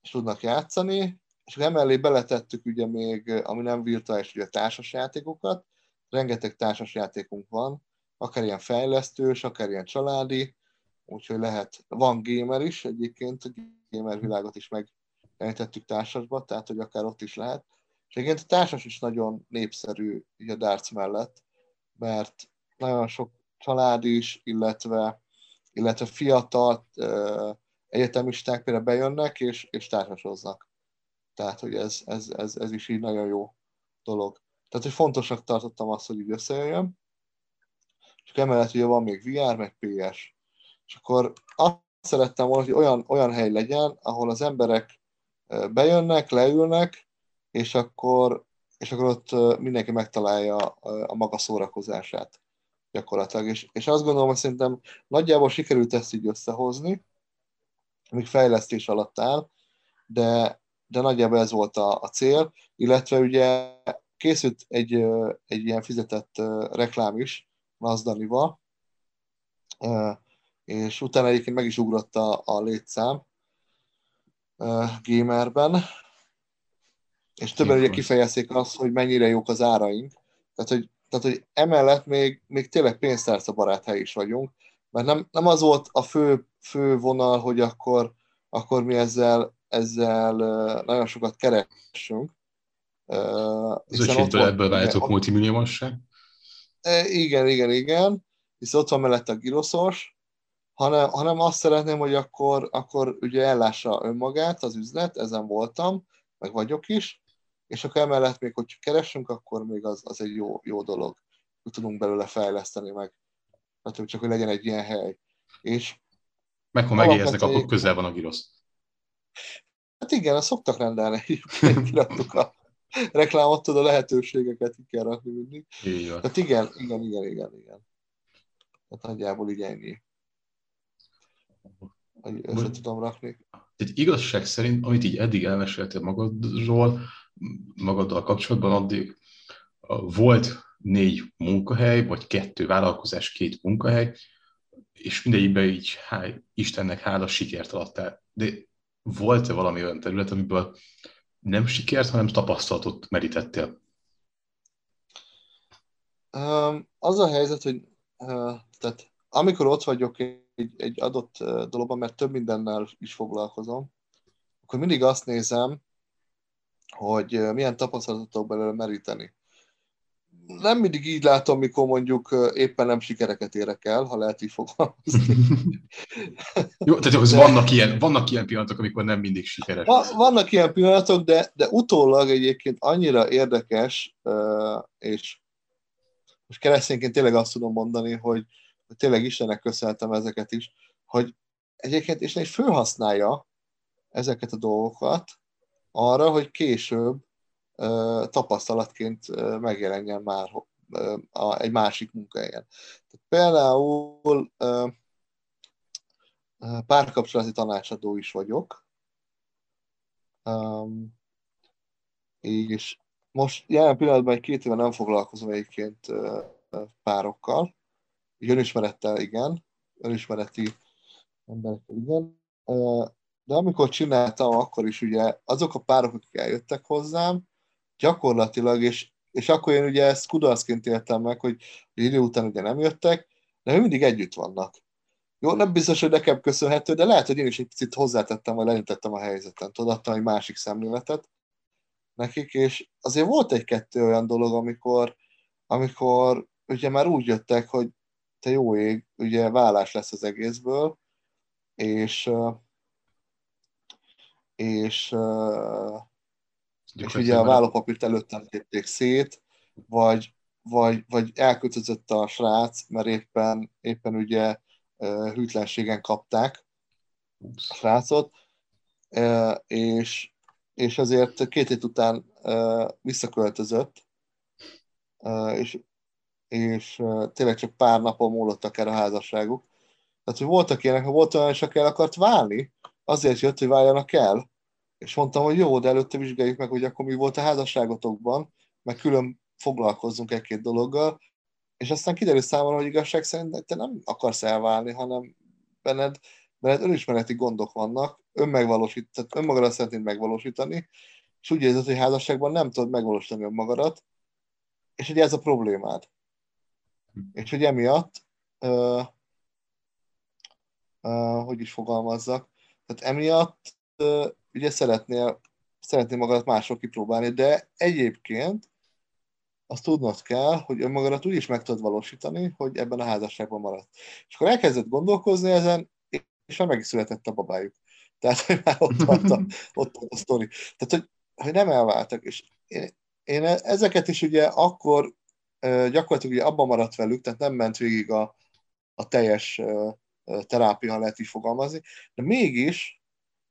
és tudnak játszani, és emellé beletettük ugye még, ami nem virtuális, ugye társasjátékokat, rengeteg társasjátékunk van, akár ilyen fejlesztős, akár ilyen családi, úgyhogy lehet, van gamer is egyébként, a gamer világot is megjelentettük társasba, tehát hogy akár ott is lehet. És egyébként a társas is nagyon népszerű a darts mellett, mert nagyon sok család is, illetve, illetve fiatal egyetemisták például bejönnek és, és társasoznak. Tehát, hogy ez, ez, ez, ez is így nagyon jó dolog. Tehát, hogy fontosnak tartottam azt, hogy így összejöjjön. És emellett ugye van még VR, meg PS. És akkor azt szerettem volna, hogy olyan, olyan hely legyen, ahol az emberek bejönnek, leülnek, és akkor, és akkor ott mindenki megtalálja a maga szórakozását gyakorlatilag. És, és azt gondolom, hogy szerintem nagyjából sikerült ezt így összehozni, még fejlesztés alatt áll, de, de nagyjából ez volt a, a cél, illetve ugye készült egy, egy ilyen fizetett reklám is Nazdanival, és utána egyébként meg is ugrott a, a létszám gamerben, és többen ugye kifejezték azt, hogy mennyire jók az áraink, tehát hogy, tehát, hogy emellett még, még tényleg pénztárca barát hely is vagyunk, mert nem, nem az volt a fő, fő vonal, hogy akkor, akkor mi ezzel, ezzel nagyon sokat keresünk. Az öcsétből ebből váltok multimilliómossá? Igen, igen, igen, hisz ott van mellett a giroszos, hanem, hanem azt szeretném, hogy akkor, akkor ugye ellássa önmagát az üzlet, ezen voltam, meg vagyok is, és akkor emellett még, hogy keresünk, akkor még az, az egy jó, jó dolog, hogy tudunk belőle fejleszteni meg. Hát, csak hogy legyen egy ilyen hely. És meg ha megérznek, akkor közel van a girosz. Hát igen, azt szoktak rendelni. Kiraktuk a reklámot, a lehetőségeket ki kell rakni mindig. Tehát igen, igen, igen, igen, igen. Tehát nagyjából így ennyi. Hogy össze tudom rakni. Egy igazság szerint, amit így eddig elmeséltél magadról, magaddal kapcsolatban, addig volt négy munkahely, vagy kettő vállalkozás, két munkahely, és mindegyikben így há, Istennek hála sikert adtál. De volt-e valami olyan terület, amiből nem sikert, hanem tapasztalatot merítettél? Az a helyzet, hogy tehát amikor ott vagyok egy, egy adott dologban, mert több mindennel is foglalkozom, akkor mindig azt nézem, hogy milyen tapasztalatot belőle meríteni nem mindig így látom, mikor mondjuk éppen nem sikereket érek el, ha lehet így fogalmazni. Jó, tehát hogy vannak ilyen, vannak ilyen pillanatok, amikor nem mindig sikeres. Vannak ilyen pillanatok, de, de utólag egyébként annyira érdekes, és most keresztényként tényleg azt tudom mondani, hogy, hogy tényleg Istennek köszönhetem ezeket is, hogy egyébként Isten is fölhasználja ezeket a dolgokat arra, hogy később tapasztalatként megjelenjen már egy másik munkahelyen. Például párkapcsolati tanácsadó is vagyok, és most jelen pillanatban egy két éve nem foglalkozom egyébként párokkal, önismerettel igen, önismereti emberekkel igen, de amikor csináltam, akkor is ugye azok a párok, akik eljöttek hozzám, gyakorlatilag, és, és akkor én ugye ezt kudarcként éltem meg, hogy idő után ugye nem jöttek, de mindig együtt vannak. Jó, nem biztos, hogy nekem köszönhető, de lehet, hogy én is egy picit hozzátettem, vagy lenyítettem a helyzeten, tudattam egy másik szemléletet nekik, és azért volt egy-kettő olyan dolog, amikor, amikor ugye már úgy jöttek, hogy te jó ég, ugye vállás lesz az egészből, és és és ugye a vállópapírt előttem tépték szét, vagy, vagy, vagy elkötözött a srác, mert éppen, éppen ugye hűtlenségen kapták a srácot, és, és azért két hét után visszaköltözött, és, és tényleg csak pár napon múlottak el a házasságuk. Tehát, hogy voltak ilyenek, ha volt olyan, és aki el akart válni, azért jött, hogy váljanak el, és mondtam, hogy jó, de előtte vizsgáljuk meg, hogy akkor mi volt a házasságotokban, meg külön foglalkozzunk egy-két dologgal, és aztán kiderül számomra, hogy igazság szerint te nem akarsz elválni, hanem benned, benned önismereti gondok vannak, önmegvalósít, tehát önmagadat szeretnéd megvalósítani, és úgy érzed, hogy házasságban nem tudod megvalósítani önmagadat, és hogy ez a problémád. És hogy emiatt, uh, uh, hogy is fogalmazzak, tehát emiatt ugye szeretnél, szeretnél magadat másról kipróbálni, de egyébként azt tudnod kell, hogy önmagadat úgy is meg tudod valósítani, hogy ebben a házasságban marad. És akkor elkezdett gondolkozni ezen, és már meg is született a babájuk. Tehát, hogy már ott tart a, ott tart a sztori. Tehát, hogy hogy nem elváltak, és én, én ezeket is ugye akkor gyakorlatilag ugye abban maradt velük, tehát nem ment végig a, a teljes terápia, ha lehet így fogalmazni, de mégis,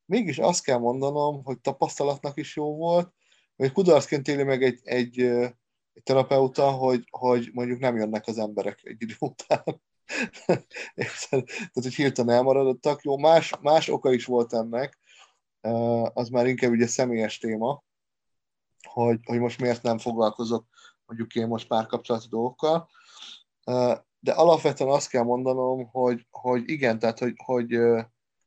mégis azt kell mondanom, hogy tapasztalatnak is jó volt, hogy kudarcként éli meg egy, egy, egy terapeuta, hogy, hogy mondjuk nem jönnek az emberek egy idő után. Tehát, hogy hirtelen elmaradottak. Jó, más, más oka is volt ennek, az már inkább ugye személyes téma, hogy, hogy most miért nem foglalkozok mondjuk én most párkapcsolati dolgokkal. De alapvetően azt kell mondanom, hogy, hogy igen, tehát hogy, hogy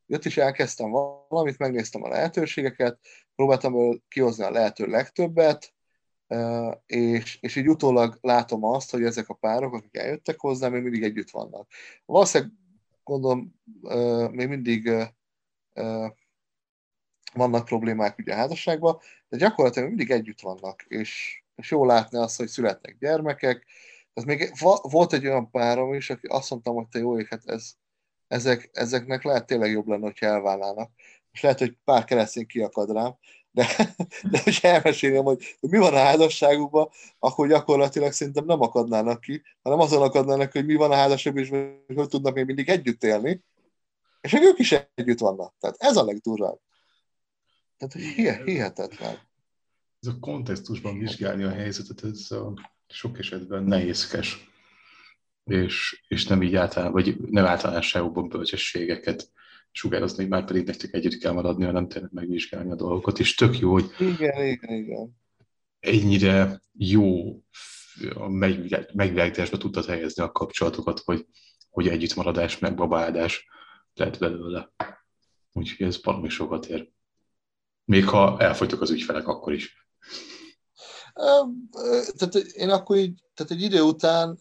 jött is elkezdtem valamit, megnéztem a lehetőségeket, próbáltam kihozni a lehető legtöbbet, és, és így utólag látom azt, hogy ezek a párok, akik eljöttek hozzám, még mindig együtt vannak. Valószínűleg gondolom még mindig vannak problémák ugye a házasságban, de gyakorlatilag mindig együtt vannak, és, és jó látni azt, hogy születnek gyermekek. Ez még volt egy olyan párom is, aki azt mondtam, hogy te jó ég, hát ez, ezek, ezeknek lehet tényleg jobb lenne, hogyha elválnának. És lehet, hogy pár keresztény kiakad rám, de, de hogy elmeséljem, hogy, hogy mi van a házasságukban, akkor gyakorlatilag szerintem nem akadnának ki, hanem azon akadnának, hogy mi van a házasságban, és hogy, hogy tudnak még mindig együtt élni, és hogy ők is együtt vannak. Tehát ez a legdurvább. Tehát hihetetlen. Ez a kontextusban vizsgálni a helyzetet, ez a sok esetben nehézkes, és, és nem így általán, vagy nem általánosságokban bölcsességeket sugározni, már pedig nektek együtt kell maradni, hanem tényleg megvizsgálni a dolgokat, és tök jó, hogy igen, igen, igen. ennyire jó megvilágításba tudtad helyezni a kapcsolatokat, hogy, hogy együttmaradás, meg babáldás lehet belőle. Úgyhogy ez valami sokat ér. Még ha elfogytak az ügyfelek, akkor is. Tehát én akkor így, tehát egy idő után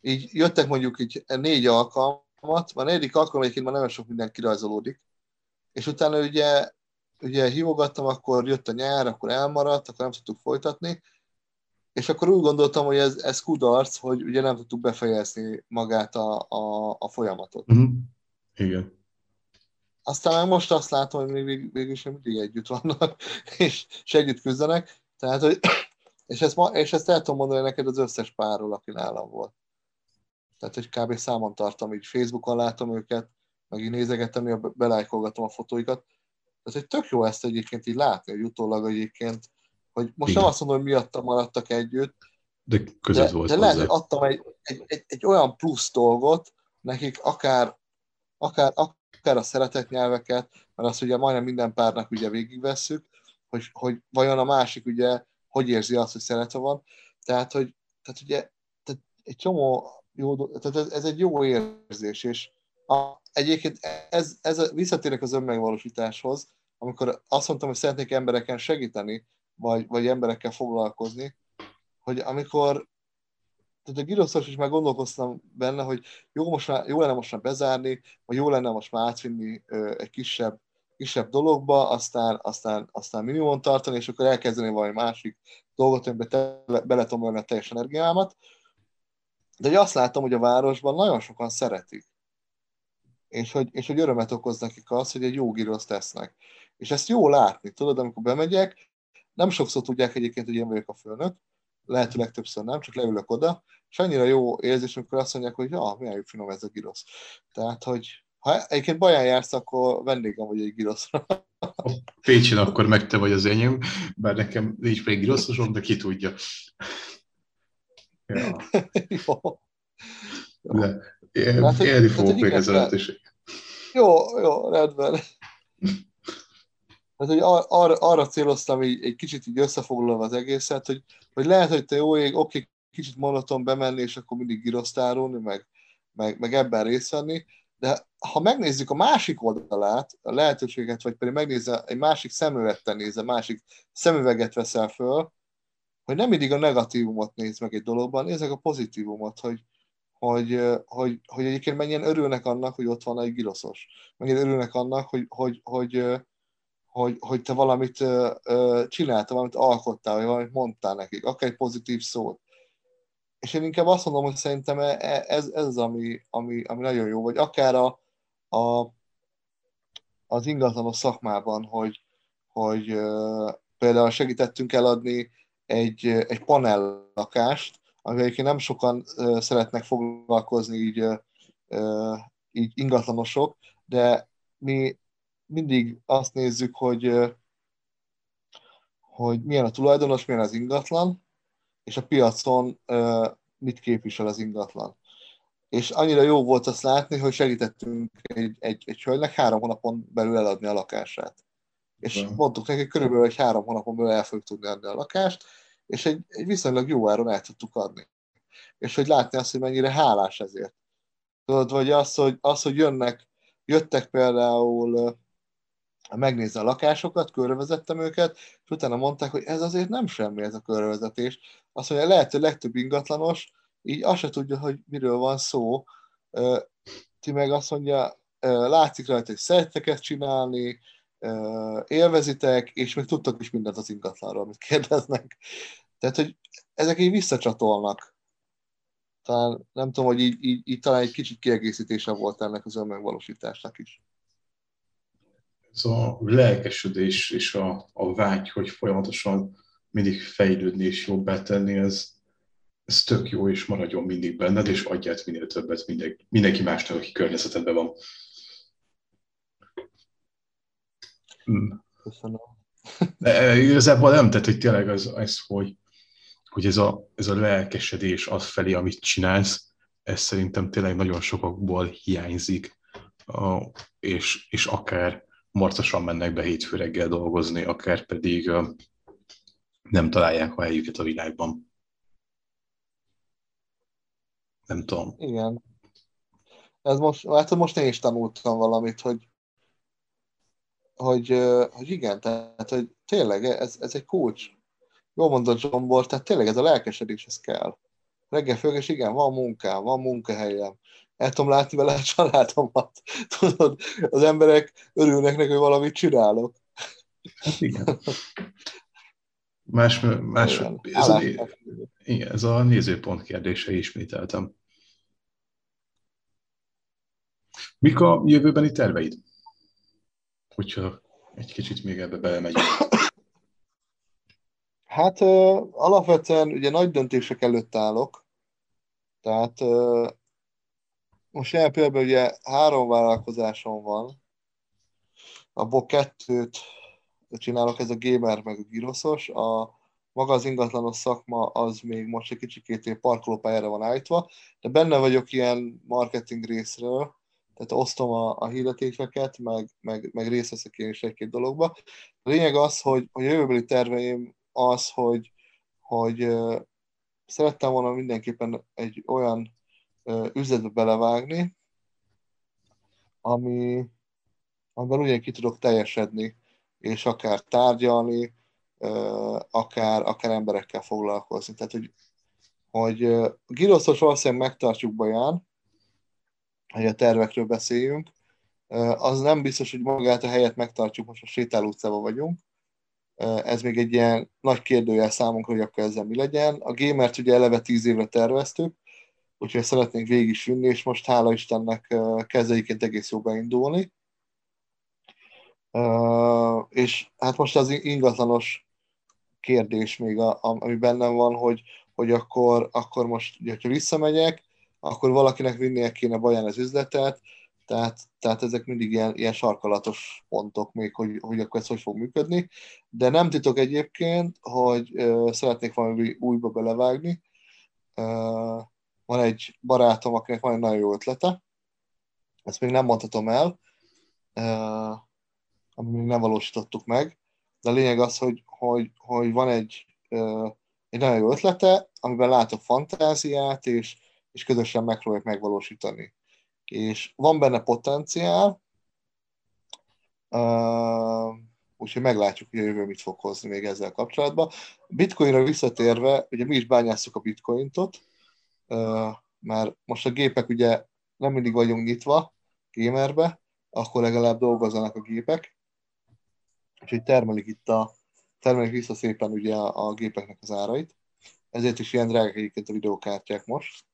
így jöttek mondjuk így négy alkalmat, már negyedik alkalom egyébként már nagyon sok minden kirajzolódik, és utána ugye, ugye hívogattam, akkor jött a nyár, akkor elmaradt, akkor nem tudtuk folytatni, és akkor úgy gondoltam, hogy ez, ez kudarc, hogy ugye nem tudtuk befejezni magát a, a, a folyamatot. Mm-hmm. Igen. Aztán most azt látom, hogy még vég, végül sem mindig együtt vannak, és, és együtt küzdenek. Tehát, hogy, és, ezt, és ezt el tudom mondani neked az összes párról, aki nálam volt. Tehát, hogy kb. számon tartom, így Facebookon látom őket, meg így nézegetem, belájkolgatom a fotóikat. Tehát, hogy tök jó ezt egyébként így látni, hogy utólag egyébként, hogy most Igen. nem azt mondom, hogy miattam maradtak együtt, de között de, volt de lehet, adtam egy, egy, egy, egy, olyan plusz dolgot nekik, akár, akár, akár a szeretett nyelveket, mert azt ugye majdnem minden párnak ugye végigvesszük, hogy, hogy vajon a másik ugye hogy érzi azt, hogy szeretve van. Tehát, hogy tehát ugye tehát egy csomó jó, tehát ez, ez egy jó érzés, és a, egyébként ez, ez visszatérek az önmegvalósításhoz, amikor azt mondtam, hogy szeretnék embereken segíteni, vagy, vagy emberekkel foglalkozni, hogy amikor tehát a giroszos is már gondolkoztam benne, hogy jó, most már, jó lenne most már bezárni, vagy jó lenne most már átvinni ö, egy kisebb, kisebb dologba, aztán, aztán, aztán minimum tartani, és akkor elkezdeni valami másik dolgot, amiben te, bele tudom a teljes energiámat. De hogy azt látom, hogy a városban nagyon sokan szeretik. És hogy, és hogy örömet okoz nekik az, hogy egy jó giroszt tesznek. És ezt jó látni, tudod, amikor bemegyek, nem sokszor tudják egyébként, hogy én vagyok a főnök, lehetőleg többször nem, csak leülök oda, és annyira jó érzés, amikor azt mondják, hogy ja, milyen finom ez a girosz. Tehát, hogy ha egyébként baján jársz, akkor vendégem vagy egy giroszra. A Pécsin akkor meg te vagy az enyém, bár nekem nincs még giroszosom, de ki tudja. Ja. jó. De hát, élni fogok még ezzel lehetőség. Jó, jó, rendben. Hát, hogy ar- ar- arra céloztam így, egy kicsit így összefoglalva az egészet, hogy, hogy lehet, hogy te jó ég, oké, kicsit monoton bemenni, és akkor mindig girosztárolni, meg, meg, meg ebben részt venni, de ha megnézzük a másik oldalát, a lehetőséget, vagy pedig megnézze, egy másik szemüveget nézze, másik szemüveget veszel föl, hogy nem mindig a negatívumot néz meg egy dologban, nézzek a pozitívumot, hogy, hogy, hogy, hogy egyébként mennyien örülnek annak, hogy ott van egy giroszos. Mennyien örülnek annak, hogy, hogy, hogy, hogy te valamit csináltál, valamit alkottál, vagy valamit mondtál nekik, akár egy pozitív szót. És én inkább azt mondom, hogy szerintem e, e, ez, ez az, ami, ami, ami nagyon jó, vagy akár a, a, az ingatlanos szakmában, hogy, hogy például segítettünk eladni egy, egy panel lakást, amivel nem sokan szeretnek foglalkozni így, így ingatlanosok, de mi mindig azt nézzük, hogy, hogy milyen a tulajdonos, milyen az ingatlan, és a piacon mit képvisel az ingatlan. És annyira jó volt azt látni, hogy segítettünk egy, egy, egy hölgynek három hónapon belül eladni a lakását. És uh-huh. mondtuk neki, körülbelül egy három hónapon belül el fogjuk tudni adni a lakást, és egy, egy viszonylag jó áron el tudtuk adni. És hogy látni azt, hogy mennyire hálás ezért. Tudod, vagy az, hogy, az, hogy jönnek, jöttek például megnézni a lakásokat, körvezettem őket, és utána mondták, hogy ez azért nem semmi ez a körvezetés. Azt mondja, lehet, hogy legtöbb ingatlanos, így azt se tudja, hogy miről van szó. Ti meg azt mondja, látszik rajta, hogy szerettek ezt csinálni, élvezitek, és még tudtok is mindent az ingatlanról, amit kérdeznek. Tehát, hogy ezek így visszacsatolnak. Talán nem tudom, hogy így, így, így talán egy kicsit kiegészítése volt ennek az önmegvalósításnak is. Ez a lelkesedés és a, a vágy, hogy folyamatosan mindig fejlődni és jobbá tenni, ez, ez tök jó, és maradjon mindig benned, és adját minél többet mindenki, mindenki másnak, aki környezetedben van. Hmm. Köszönöm. E, igazából nem, tehát hogy tényleg az, az hogy, hogy ez, a, ez a lelkesedés az felé, amit csinálsz, ez szerintem tényleg nagyon sokakból hiányzik, és, és akár marcosan mennek be hétfő reggel dolgozni, akár pedig nem találják a helyüket a világban. Nem tudom. Igen. Ez most, hát most én is tanultam valamit, hogy hogy, hogy igen, tehát hogy tényleg ez, ez egy kulcs. Jól mondott Zsombor, tehát tényleg ez a lelkesedés, ez kell. Reggel föl, és igen, van munkám, van munkahelyem, el tudom látni vele a családomat. Tudod, az emberek örülnek neki, hogy valamit csinálok. Hát igen. Más, más igen, ez, a, igen, ez a nézőpont kérdése ismételtem. Mik a jövőbeni terveid? hogyha egy kicsit még ebbe belemegyünk? Hát alapvetően ugye nagy döntések előtt állok, tehát most ilyen például ugye három vállalkozásom van, abból kettőt csinálok, ez a gamer meg a giroszos, a maga az ingatlanos szakma az még most egy kicsikét parkolópályára van állítva, de benne vagyok ilyen marketing részről, tehát osztom a, a hirdetéseket, meg, meg, meg részt veszek én is egy-két dologba. A lényeg az, hogy a jövőbeli terveim az, hogy, hogy szerettem volna mindenképpen egy olyan üzletbe belevágni, ami, amiben ugyan ki tudok teljesedni, és akár tárgyalni, akár, akár emberekkel foglalkozni. Tehát, hogy, hogy Giroszos valószínűleg megtartjuk Baján, hogy a tervekről beszéljünk. Az nem biztos, hogy magát a helyet megtartjuk, most a sétáló utcában vagyunk. Ez még egy ilyen nagy kérdőjel számunkra, hogy akkor ezzel mi legyen. A gamert ugye eleve tíz évre terveztük, úgyhogy szeretnénk végig is vinni, és most hála Istennek kezdeiként egész jó beindulni. És hát most az ingatlanos kérdés még, ami bennem van, hogy, hogy akkor, akkor most, ugye, ha visszamegyek, akkor valakinek vinnie kéne baján az üzletet, tehát, tehát ezek mindig ilyen, ilyen sarkalatos pontok még, hogy, hogy akkor ez hogy fog működni. De nem titok egyébként, hogy uh, szeretnék valami újba belevágni. Van egy barátom, akinek van egy nagyon jó ötlete, ezt még nem mondhatom el, uh, amit még nem valósítottuk meg, de a lényeg az, hogy, hogy, hogy van egy, uh, egy nagyon jó ötlete, amiben látok fantáziát, és, és közösen megpróbáljuk megvalósítani. És van benne potenciál, uh, úgyhogy meglátjuk, hogy a jövő mit fog hozni még ezzel kapcsolatban. Bitcoinra visszatérve, ugye mi is bányásszuk a bitcointot, mert most a gépek ugye nem mindig vagyunk nyitva gamerbe, akkor legalább dolgozzanak a gépek, úgyhogy termelik itt a, termelik vissza szépen ugye a, a gépeknek az árait. Ezért is ilyen drágák egyébként a videókártyák most.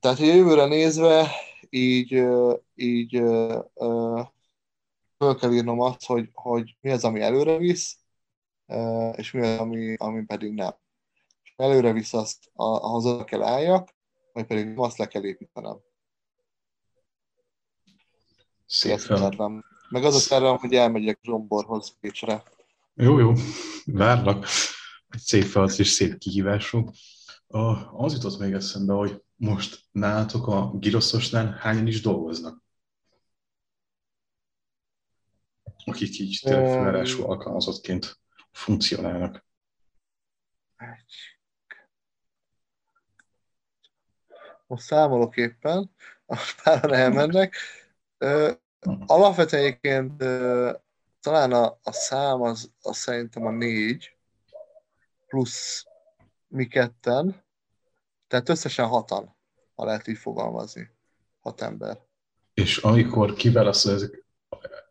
Tehát a jövőre nézve így, így föl kell írnom azt, hogy, hogy mi az, ami előre visz, és mi az, ami, ami pedig nem. És előre visz azt, ahhoz oda kell álljak, vagy pedig azt le kell építenem. Szépen. Meg az a tervem, hogy elmegyek Zsomborhoz Pécsre. Jó, jó. Várlak. Egy szép feladat és szép kihívású. Az jutott még eszembe, hogy most nálatok a Giroszosnál hányan is dolgoznak? Akik így tényleg alkalmazottként funkcionálnak. Most számolok éppen, most páran elmennek. Alapvetően egyébként talán a, a szám az, az szerintem a négy, plusz mi ketten, tehát összesen hatan, ha lehet így fogalmazni. Hat ember. És amikor kiválaszol ezek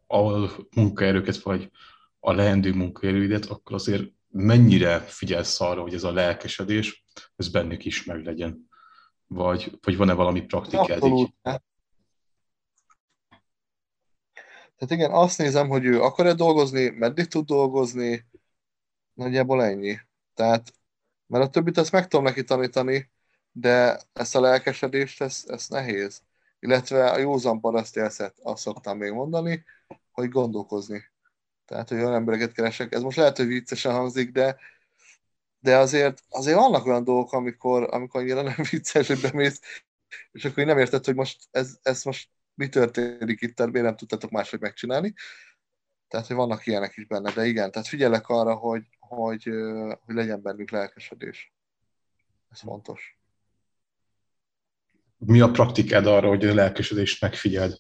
a munkaerőket, vagy a leendő munkaerőidet, akkor azért mennyire figyelsz arra, hogy ez a lelkesedés, ez bennük is meg legyen? Vagy, vagy van-e valami praktikád? Abszolút. Tehát igen, azt nézem, hogy ő akar-e dolgozni, meddig tud dolgozni, nagyjából ennyi. Tehát, mert a többit ezt meg tudom neki tanítani, de ezt a lelkesedést, ezt, ezt nehéz. Illetve a józan parasztjelszet, azt szoktam még mondani, hogy gondolkozni. Tehát, hogy olyan embereket keresek. Ez most lehet, hogy viccesen hangzik, de, de azért, azért vannak olyan dolgok, amikor, amikor annyira nem vicces, hogy bemész, és akkor nem érted, hogy most ez, ez most mi történik itt, miért nem tudtatok máshogy megcsinálni. Tehát, hogy vannak ilyenek is benne, de igen, tehát figyelek arra, hogy, hogy, hogy legyen bennük lelkesedés. Ez fontos. Mi a praktikád arra, hogy a lelkesedést megfigyeld?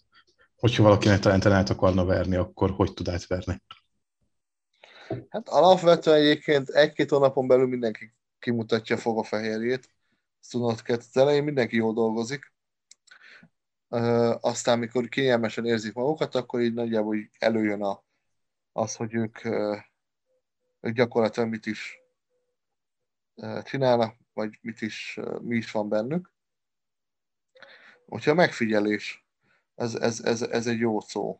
Hogyha valakinek talán akarna verni, akkor hogy tud átverni? Hát alapvetően egyébként egy-két hónapon belül mindenki kimutatja a fogafehérjét. Ezt tudod, az elején mindenki jól dolgozik, aztán, mikor kényelmesen érzik magukat, akkor így nagyjából így előjön a, az, hogy ők, ők gyakorlatilag mit is csinálnak, vagy mit is, mi is van bennük. Úgyhogy a megfigyelés, ez, ez, ez, ez egy jó szó.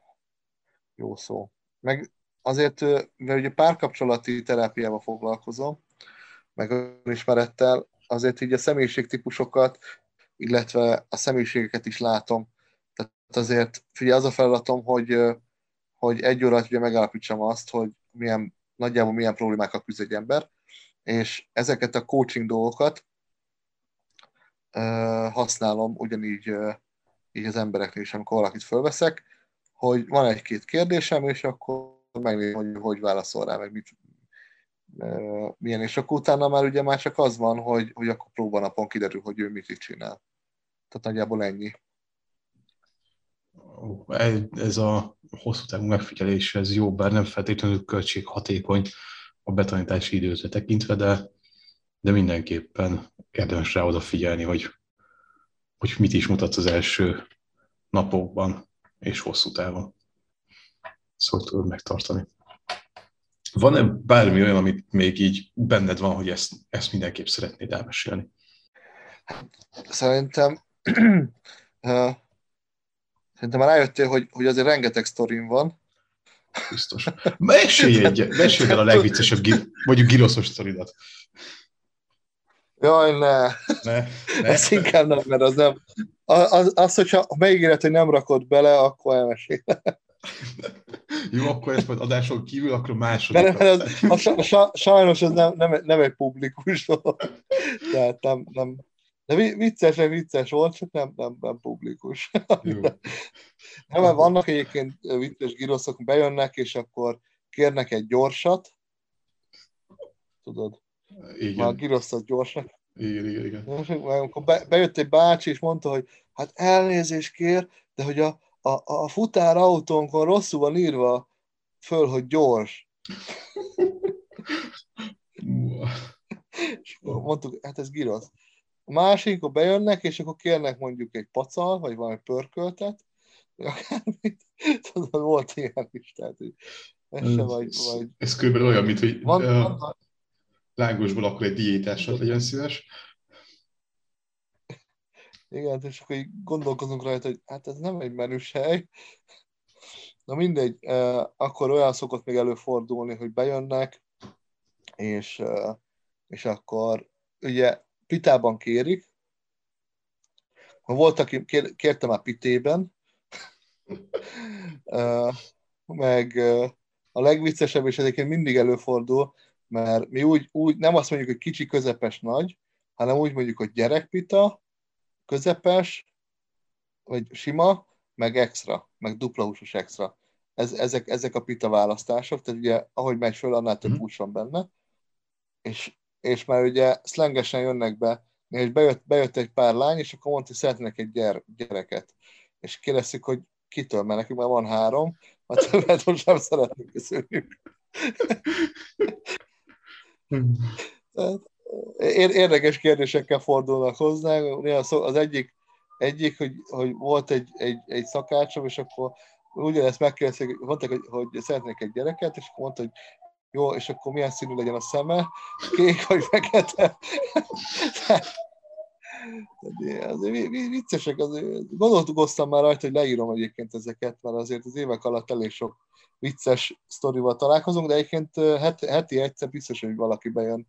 Jó szó. Meg azért, mert ugye párkapcsolati terápiával foglalkozom, meg önismerettel, azért így a személyiségtípusokat illetve a személyiségeket is látom. Tehát azért, figyelj, az a feladatom, hogy, hogy egy óra ugye megállapítsam azt, hogy milyen, nagyjából milyen problémákkal küzd egy ember, és ezeket a coaching dolgokat használom ugyanígy így az embereknél is, amikor valakit fölveszek, hogy van egy-két kérdésem, és akkor megnézem, hogy hogy válaszol rá, meg mit, milyen, és akkor utána már ugye már csak az van, hogy, hogy akkor próbanapon kiderül, hogy ő mit csinál. Tehát nagyjából ennyi. Ez a hosszú távú megfigyelés, ez jó, bár nem feltétlenül költséghatékony a betanítási időtre tekintve, de, de mindenképpen érdemes rá odafigyelni, hogy, hogy mit is mutat az első napokban és hosszú távon. Szóval tudod megtartani. Van-e bármi olyan, amit még így benned van, hogy ezt, ezt mindenképp szeretnéd elmesélni? Szerintem Szerintem már rájöttél, hogy, hogy azért rengeteg sztorim van. Biztos. Mesélj egy, mesélj el a legviccesebb, mondjuk giroszos sztoridat. Jaj, ne. ne, ne. Ez inkább nem, mert az nem. Az, az hogyha megígéret, hogy nem rakod bele, akkor elmesél. Jó, akkor ezt majd adáson kívül, akkor második. De nem, az, a, a, sajnos ez nem, nem, nem egy publikus dolog. Tehát nem, nem, de vicces, vicces volt, csak nem, nem, nem publikus. nem, mert vannak egyébként vicces giroszok, bejönnek, és akkor kérnek egy gyorsat. Tudod? Igen. Már az gyorsnak. Igen, igen, igen. Akkor be, bejött egy bácsi, és mondta, hogy hát elnézést kér, de hogy a, a, a futár autónkon rosszul van írva föl, hogy gyors. és mondtuk, hát ez girosz. A másik, akkor bejönnek, és akkor kérnek mondjuk egy pacal, vagy valami pörköltet, akármit. Tudod, volt ilyen is, tehát ez, se vagy, vagy... ez körülbelül olyan, mint hogy van, uh, van, lángosból akkor egy diétásat legyen szíves. Igen, és akkor így gondolkozunk rajta, hogy hát ez nem egy menős hely. Na mindegy, akkor olyan szokott még előfordulni, hogy bejönnek, és, és akkor ugye pitában kérik. Volt, aki kérte már pitében, meg a legviccesebb, és egyébként mindig előfordul, mert mi úgy, úgy nem azt mondjuk, hogy kicsi, közepes, nagy, hanem úgy mondjuk, hogy gyerekpita, közepes, vagy sima, meg extra, meg dupla húsos extra. Ez, ezek, ezek a pita választások, tehát ugye ahogy megy föl, annál több mhm. hús van benne. És, és már ugye szlengesen jönnek be, és bejött, bejött egy pár lány, és akkor mondta, hogy szeretnének egy gyere, gyereket. És kérdeztük, hogy kitől, mert nekünk már van három, a többet most nem szeretnénk köszönjük. Érdekes kérdésekkel fordulnak hozzá. Az egyik, egyik hogy, hogy volt egy, egy, egy szakácsom, és akkor ugyanezt megkérdezték, mondták, hogy, hogy szeretnék egy gyereket, és akkor mondta, hogy jó, és akkor milyen színű legyen a szeme, kék vagy fekete. azért viccesek, azért gondolkoztam már rajta, hogy leírom egyébként ezeket, mert azért az évek alatt elég sok vicces sztorival találkozunk, de egyébként heti, heti egyszer biztos, hogy valaki bejön,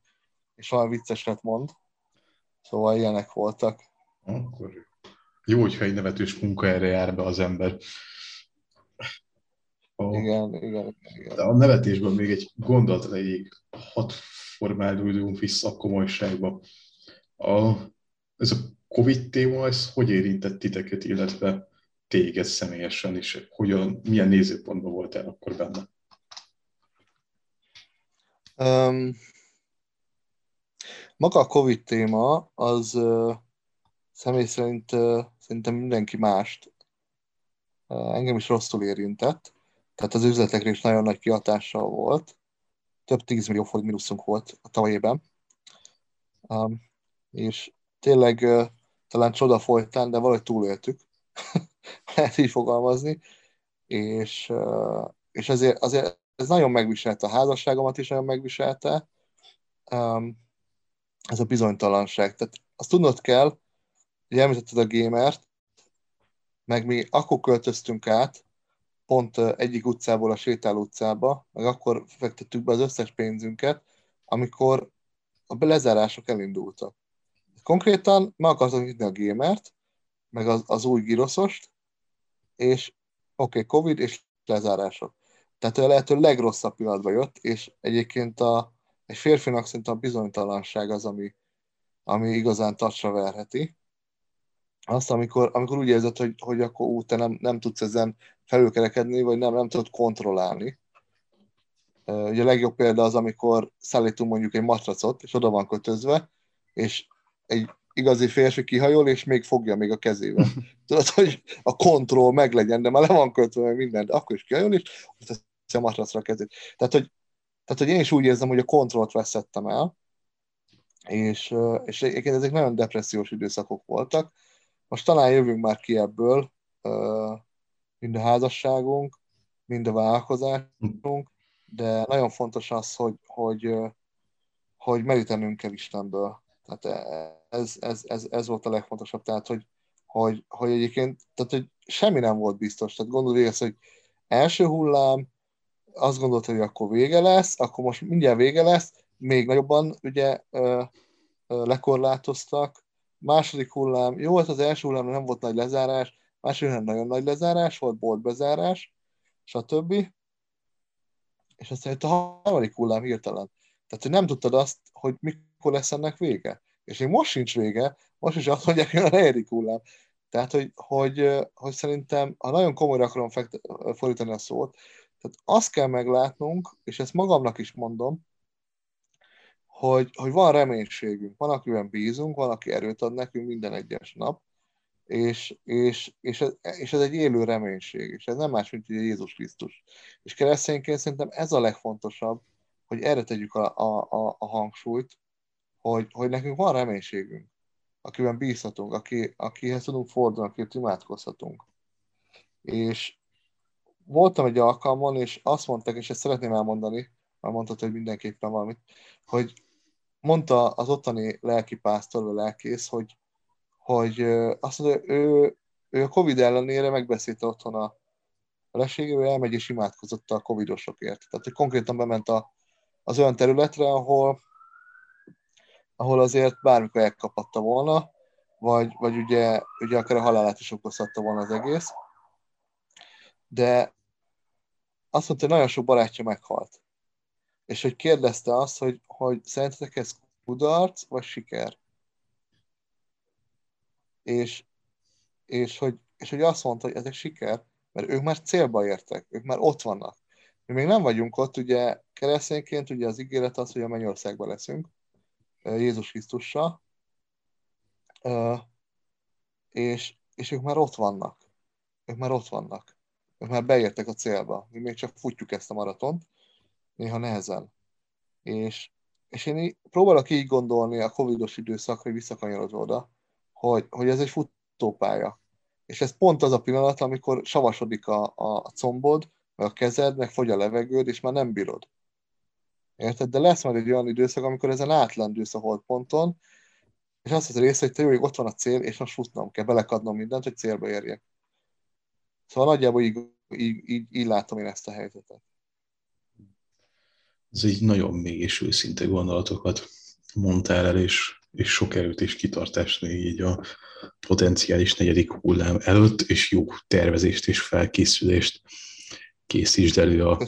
és valami vicceset mond. Szóval ilyenek voltak. Akkor jó, hogyha egy nevetős munka erre jár be az ember. A, igen, igen, igen. A nevetésben még egy gondolat elég hat formáljunk vissza a komolyságba. A, ez a Covid téma, ez hogy érintett titeket, illetve téged személyesen, és hogyan, milyen nézőpontban voltál akkor benne? Um, maga a Covid téma, az uh, személy szerint uh, szerintem mindenki mást uh, engem is rosszul érintett, tehát az üzletekre is nagyon nagy kihatással volt. Több 10 millió forint mínuszunk volt a tavalyében. Um, és tényleg uh, talán csoda folytán, de valahogy túléltük, lehet így fogalmazni, és, uh, és azért, azért ez nagyon megviselte a házasságomat is, nagyon megviselte, um, ez a bizonytalanság. Tehát azt tudnod kell, hogy említetted a gamert, meg mi akkor költöztünk át, pont egyik utcából a sétáló utcába, meg akkor fektettük be az összes pénzünket, amikor a lezárások elindultak. Konkrétan meg akartam nyitni a gamert, meg az, az új giroszost, és oké, okay, Covid és lezárások. Tehát a lehető legrosszabb pillanatban jött, és egyébként a, egy férfinak szerintem a bizonytalanság az, ami, ami igazán tacsra verheti. Azt, amikor, amikor úgy érzed, hogy, hogy akkor ú, te nem, nem tudsz ezen felülkerekedni, vagy nem, nem tudod kontrollálni. Ugye a legjobb példa az, amikor szállítunk mondjuk egy matracot, és oda van kötözve, és egy igazi férfi kihajol, és még fogja még a kezével. Tudod, hogy a kontroll meglegyen, de már le van kötve minden, de akkor is kihajol, és teszi a matracra a kezét. Tehát hogy, tehát, hogy én is úgy érzem, hogy a kontrollt veszettem el, és, és egyébként ezek nagyon depressziós időszakok voltak. Most talán jövünk már ki ebből, mind a házasságunk, mind a vállalkozásunk, de nagyon fontos az, hogy, hogy, hogy merítenünk kell Istenből. Tehát ez, ez, ez, ez volt a legfontosabb. Tehát, hogy, hogy, hogy egyébként, tehát, hogy semmi nem volt biztos. Tehát gondolj ezt, hogy első hullám, azt gondolt, hogy akkor vége lesz, akkor most mindjárt vége lesz, még nagyobban ugye lekorlátoztak. Második hullám, jó volt az első hullám, nem volt nagy lezárás, második hullám nagyon nagy lezárás volt, boltbezárás, stb. És aztán jött a harmadik hullám hirtelen. Tehát, hogy nem tudtad azt, hogy mikor lesz ennek vége. És még most sincs vége, most is azt mondják, hogy a negyedik hullám. Tehát, hogy, hogy, hogy szerintem, ha nagyon komolyra akarom fekte, fordítani a szót, tehát azt kell meglátnunk, és ezt magamnak is mondom, hogy, hogy van reménységünk, van, akiben bízunk, van, aki erőt ad nekünk minden egyes nap, és, és, és, ez, és ez egy élő reménység, és ez nem más, mint Jézus Krisztus. És keresztényként szerintem ez a legfontosabb, hogy erre tegyük a, a, a, a hangsúlyt, hogy, hogy nekünk van reménységünk, akiben bízhatunk, aki, akihez tudunk fordulni, akit imádkozhatunk. És voltam egy alkalmon, és azt mondták, és ezt szeretném elmondani, már mondtad, hogy mindenképpen valamit, hogy mondta az ottani lelkipásztor, vagy lelkész, hogy, hogy azt mondja, ő, ő a Covid ellenére megbeszélte otthon a, feleségével, elmegy és imádkozott a covidosokért. Tehát, hogy konkrétan bement a, az olyan területre, ahol, ahol azért bármikor elkapatta volna, vagy, vagy ugye, ugye akár a halálát is okozhatta volna az egész. De azt mondta, hogy nagyon sok barátja meghalt. És hogy kérdezte azt, hogy, hogy szerintetek ez kudarc, vagy siker? És, és, hogy, és hogy azt mondta, hogy ezek siker, mert ők már célba értek, ők már ott vannak. Mi még nem vagyunk ott, ugye keresztényként ugye az ígéret az, hogy a mennyországban leszünk, Jézus Krisztussal, és, és ők már ott vannak. Ők már ott vannak. Már beértek a célba. Mi még csak futjuk ezt a maratont, néha nehezen. És, és én próbálok így gondolni a covidos időszakra, visszakanyarodva oda, hogy, hogy ez egy futópálya. És ez pont az a pillanat, amikor savasodik a, a combod, meg a kezed, meg fogy a levegőd, és már nem bírod. Érted? De lesz majd egy olyan időszak, amikor ezen átlendülsz a holdponton, és azt az része, hogy te jó, hogy ott van a cél, és most futnom kell, belekadnom mindent, hogy célba érjek. Szóval nagyjából így, így, így, így látom én ezt a helyzetet. Ez egy nagyon mély és őszinte gondolatokat mondtál el, és, és sok erőt és kitartást még így a potenciális negyedik hullám előtt, és jó tervezést és felkészülést készítsd elő a,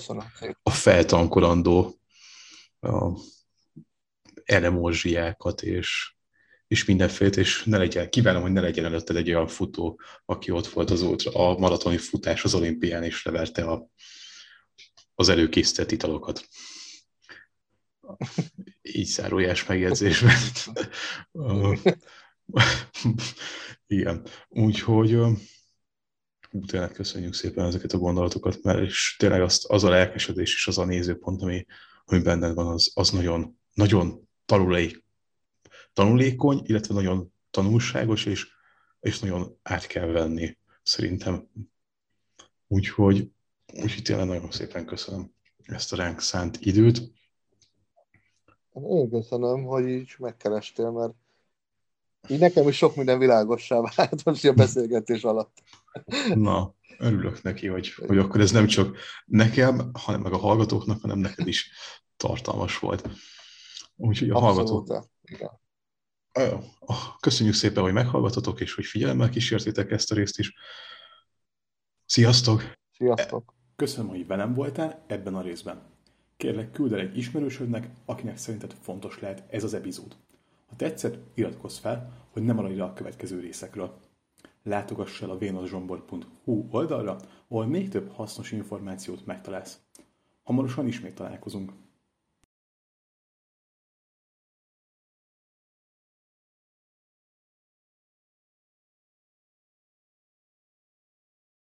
a feltankolandó a elemózsiákat és, és mindenféle, és ne legyen, kívánom, hogy ne legyen előtted egy olyan futó, aki ott volt az ultra, a maratoni futás az olimpián, és leverte a, az előkészített italokat. Így zárójás megjegyzésben. Igen. Úgyhogy tényleg köszönjük szépen ezeket a gondolatokat, mert és tényleg azt, az a lelkesedés és az a nézőpont, ami, ami benned van, az, az nagyon, nagyon tanulék, tanulékony, illetve nagyon tanulságos, és, és nagyon át kell venni, szerintem. Úgyhogy, úgyhogy tényleg nagyon szépen köszönöm ezt a ránk szánt időt. Én köszönöm, hogy így megkerestél, mert így nekem is sok minden világossá vált most a beszélgetés alatt. Na, örülök neki, hogy, hogy akkor ez nem csak nekem, hanem meg a hallgatóknak, hanem neked is tartalmas volt. Úgyhogy a Abszolút, hallgatók... Igen. Köszönjük szépen, hogy meghallgatotok, és hogy figyelemmel kísértétek ezt a részt is. Sziasztok! Sziasztok! Köszönöm, hogy velem voltál ebben a részben. Kérlek, küld el egy ismerősödnek, akinek szerinted fontos lehet ez az epizód. Ha tetszett, iratkozz fel, hogy ne maradj le a következő részekről. Látogass el a vénuszsombor.hu oldalra, ahol még több hasznos információt megtalálsz. Hamarosan ismét találkozunk.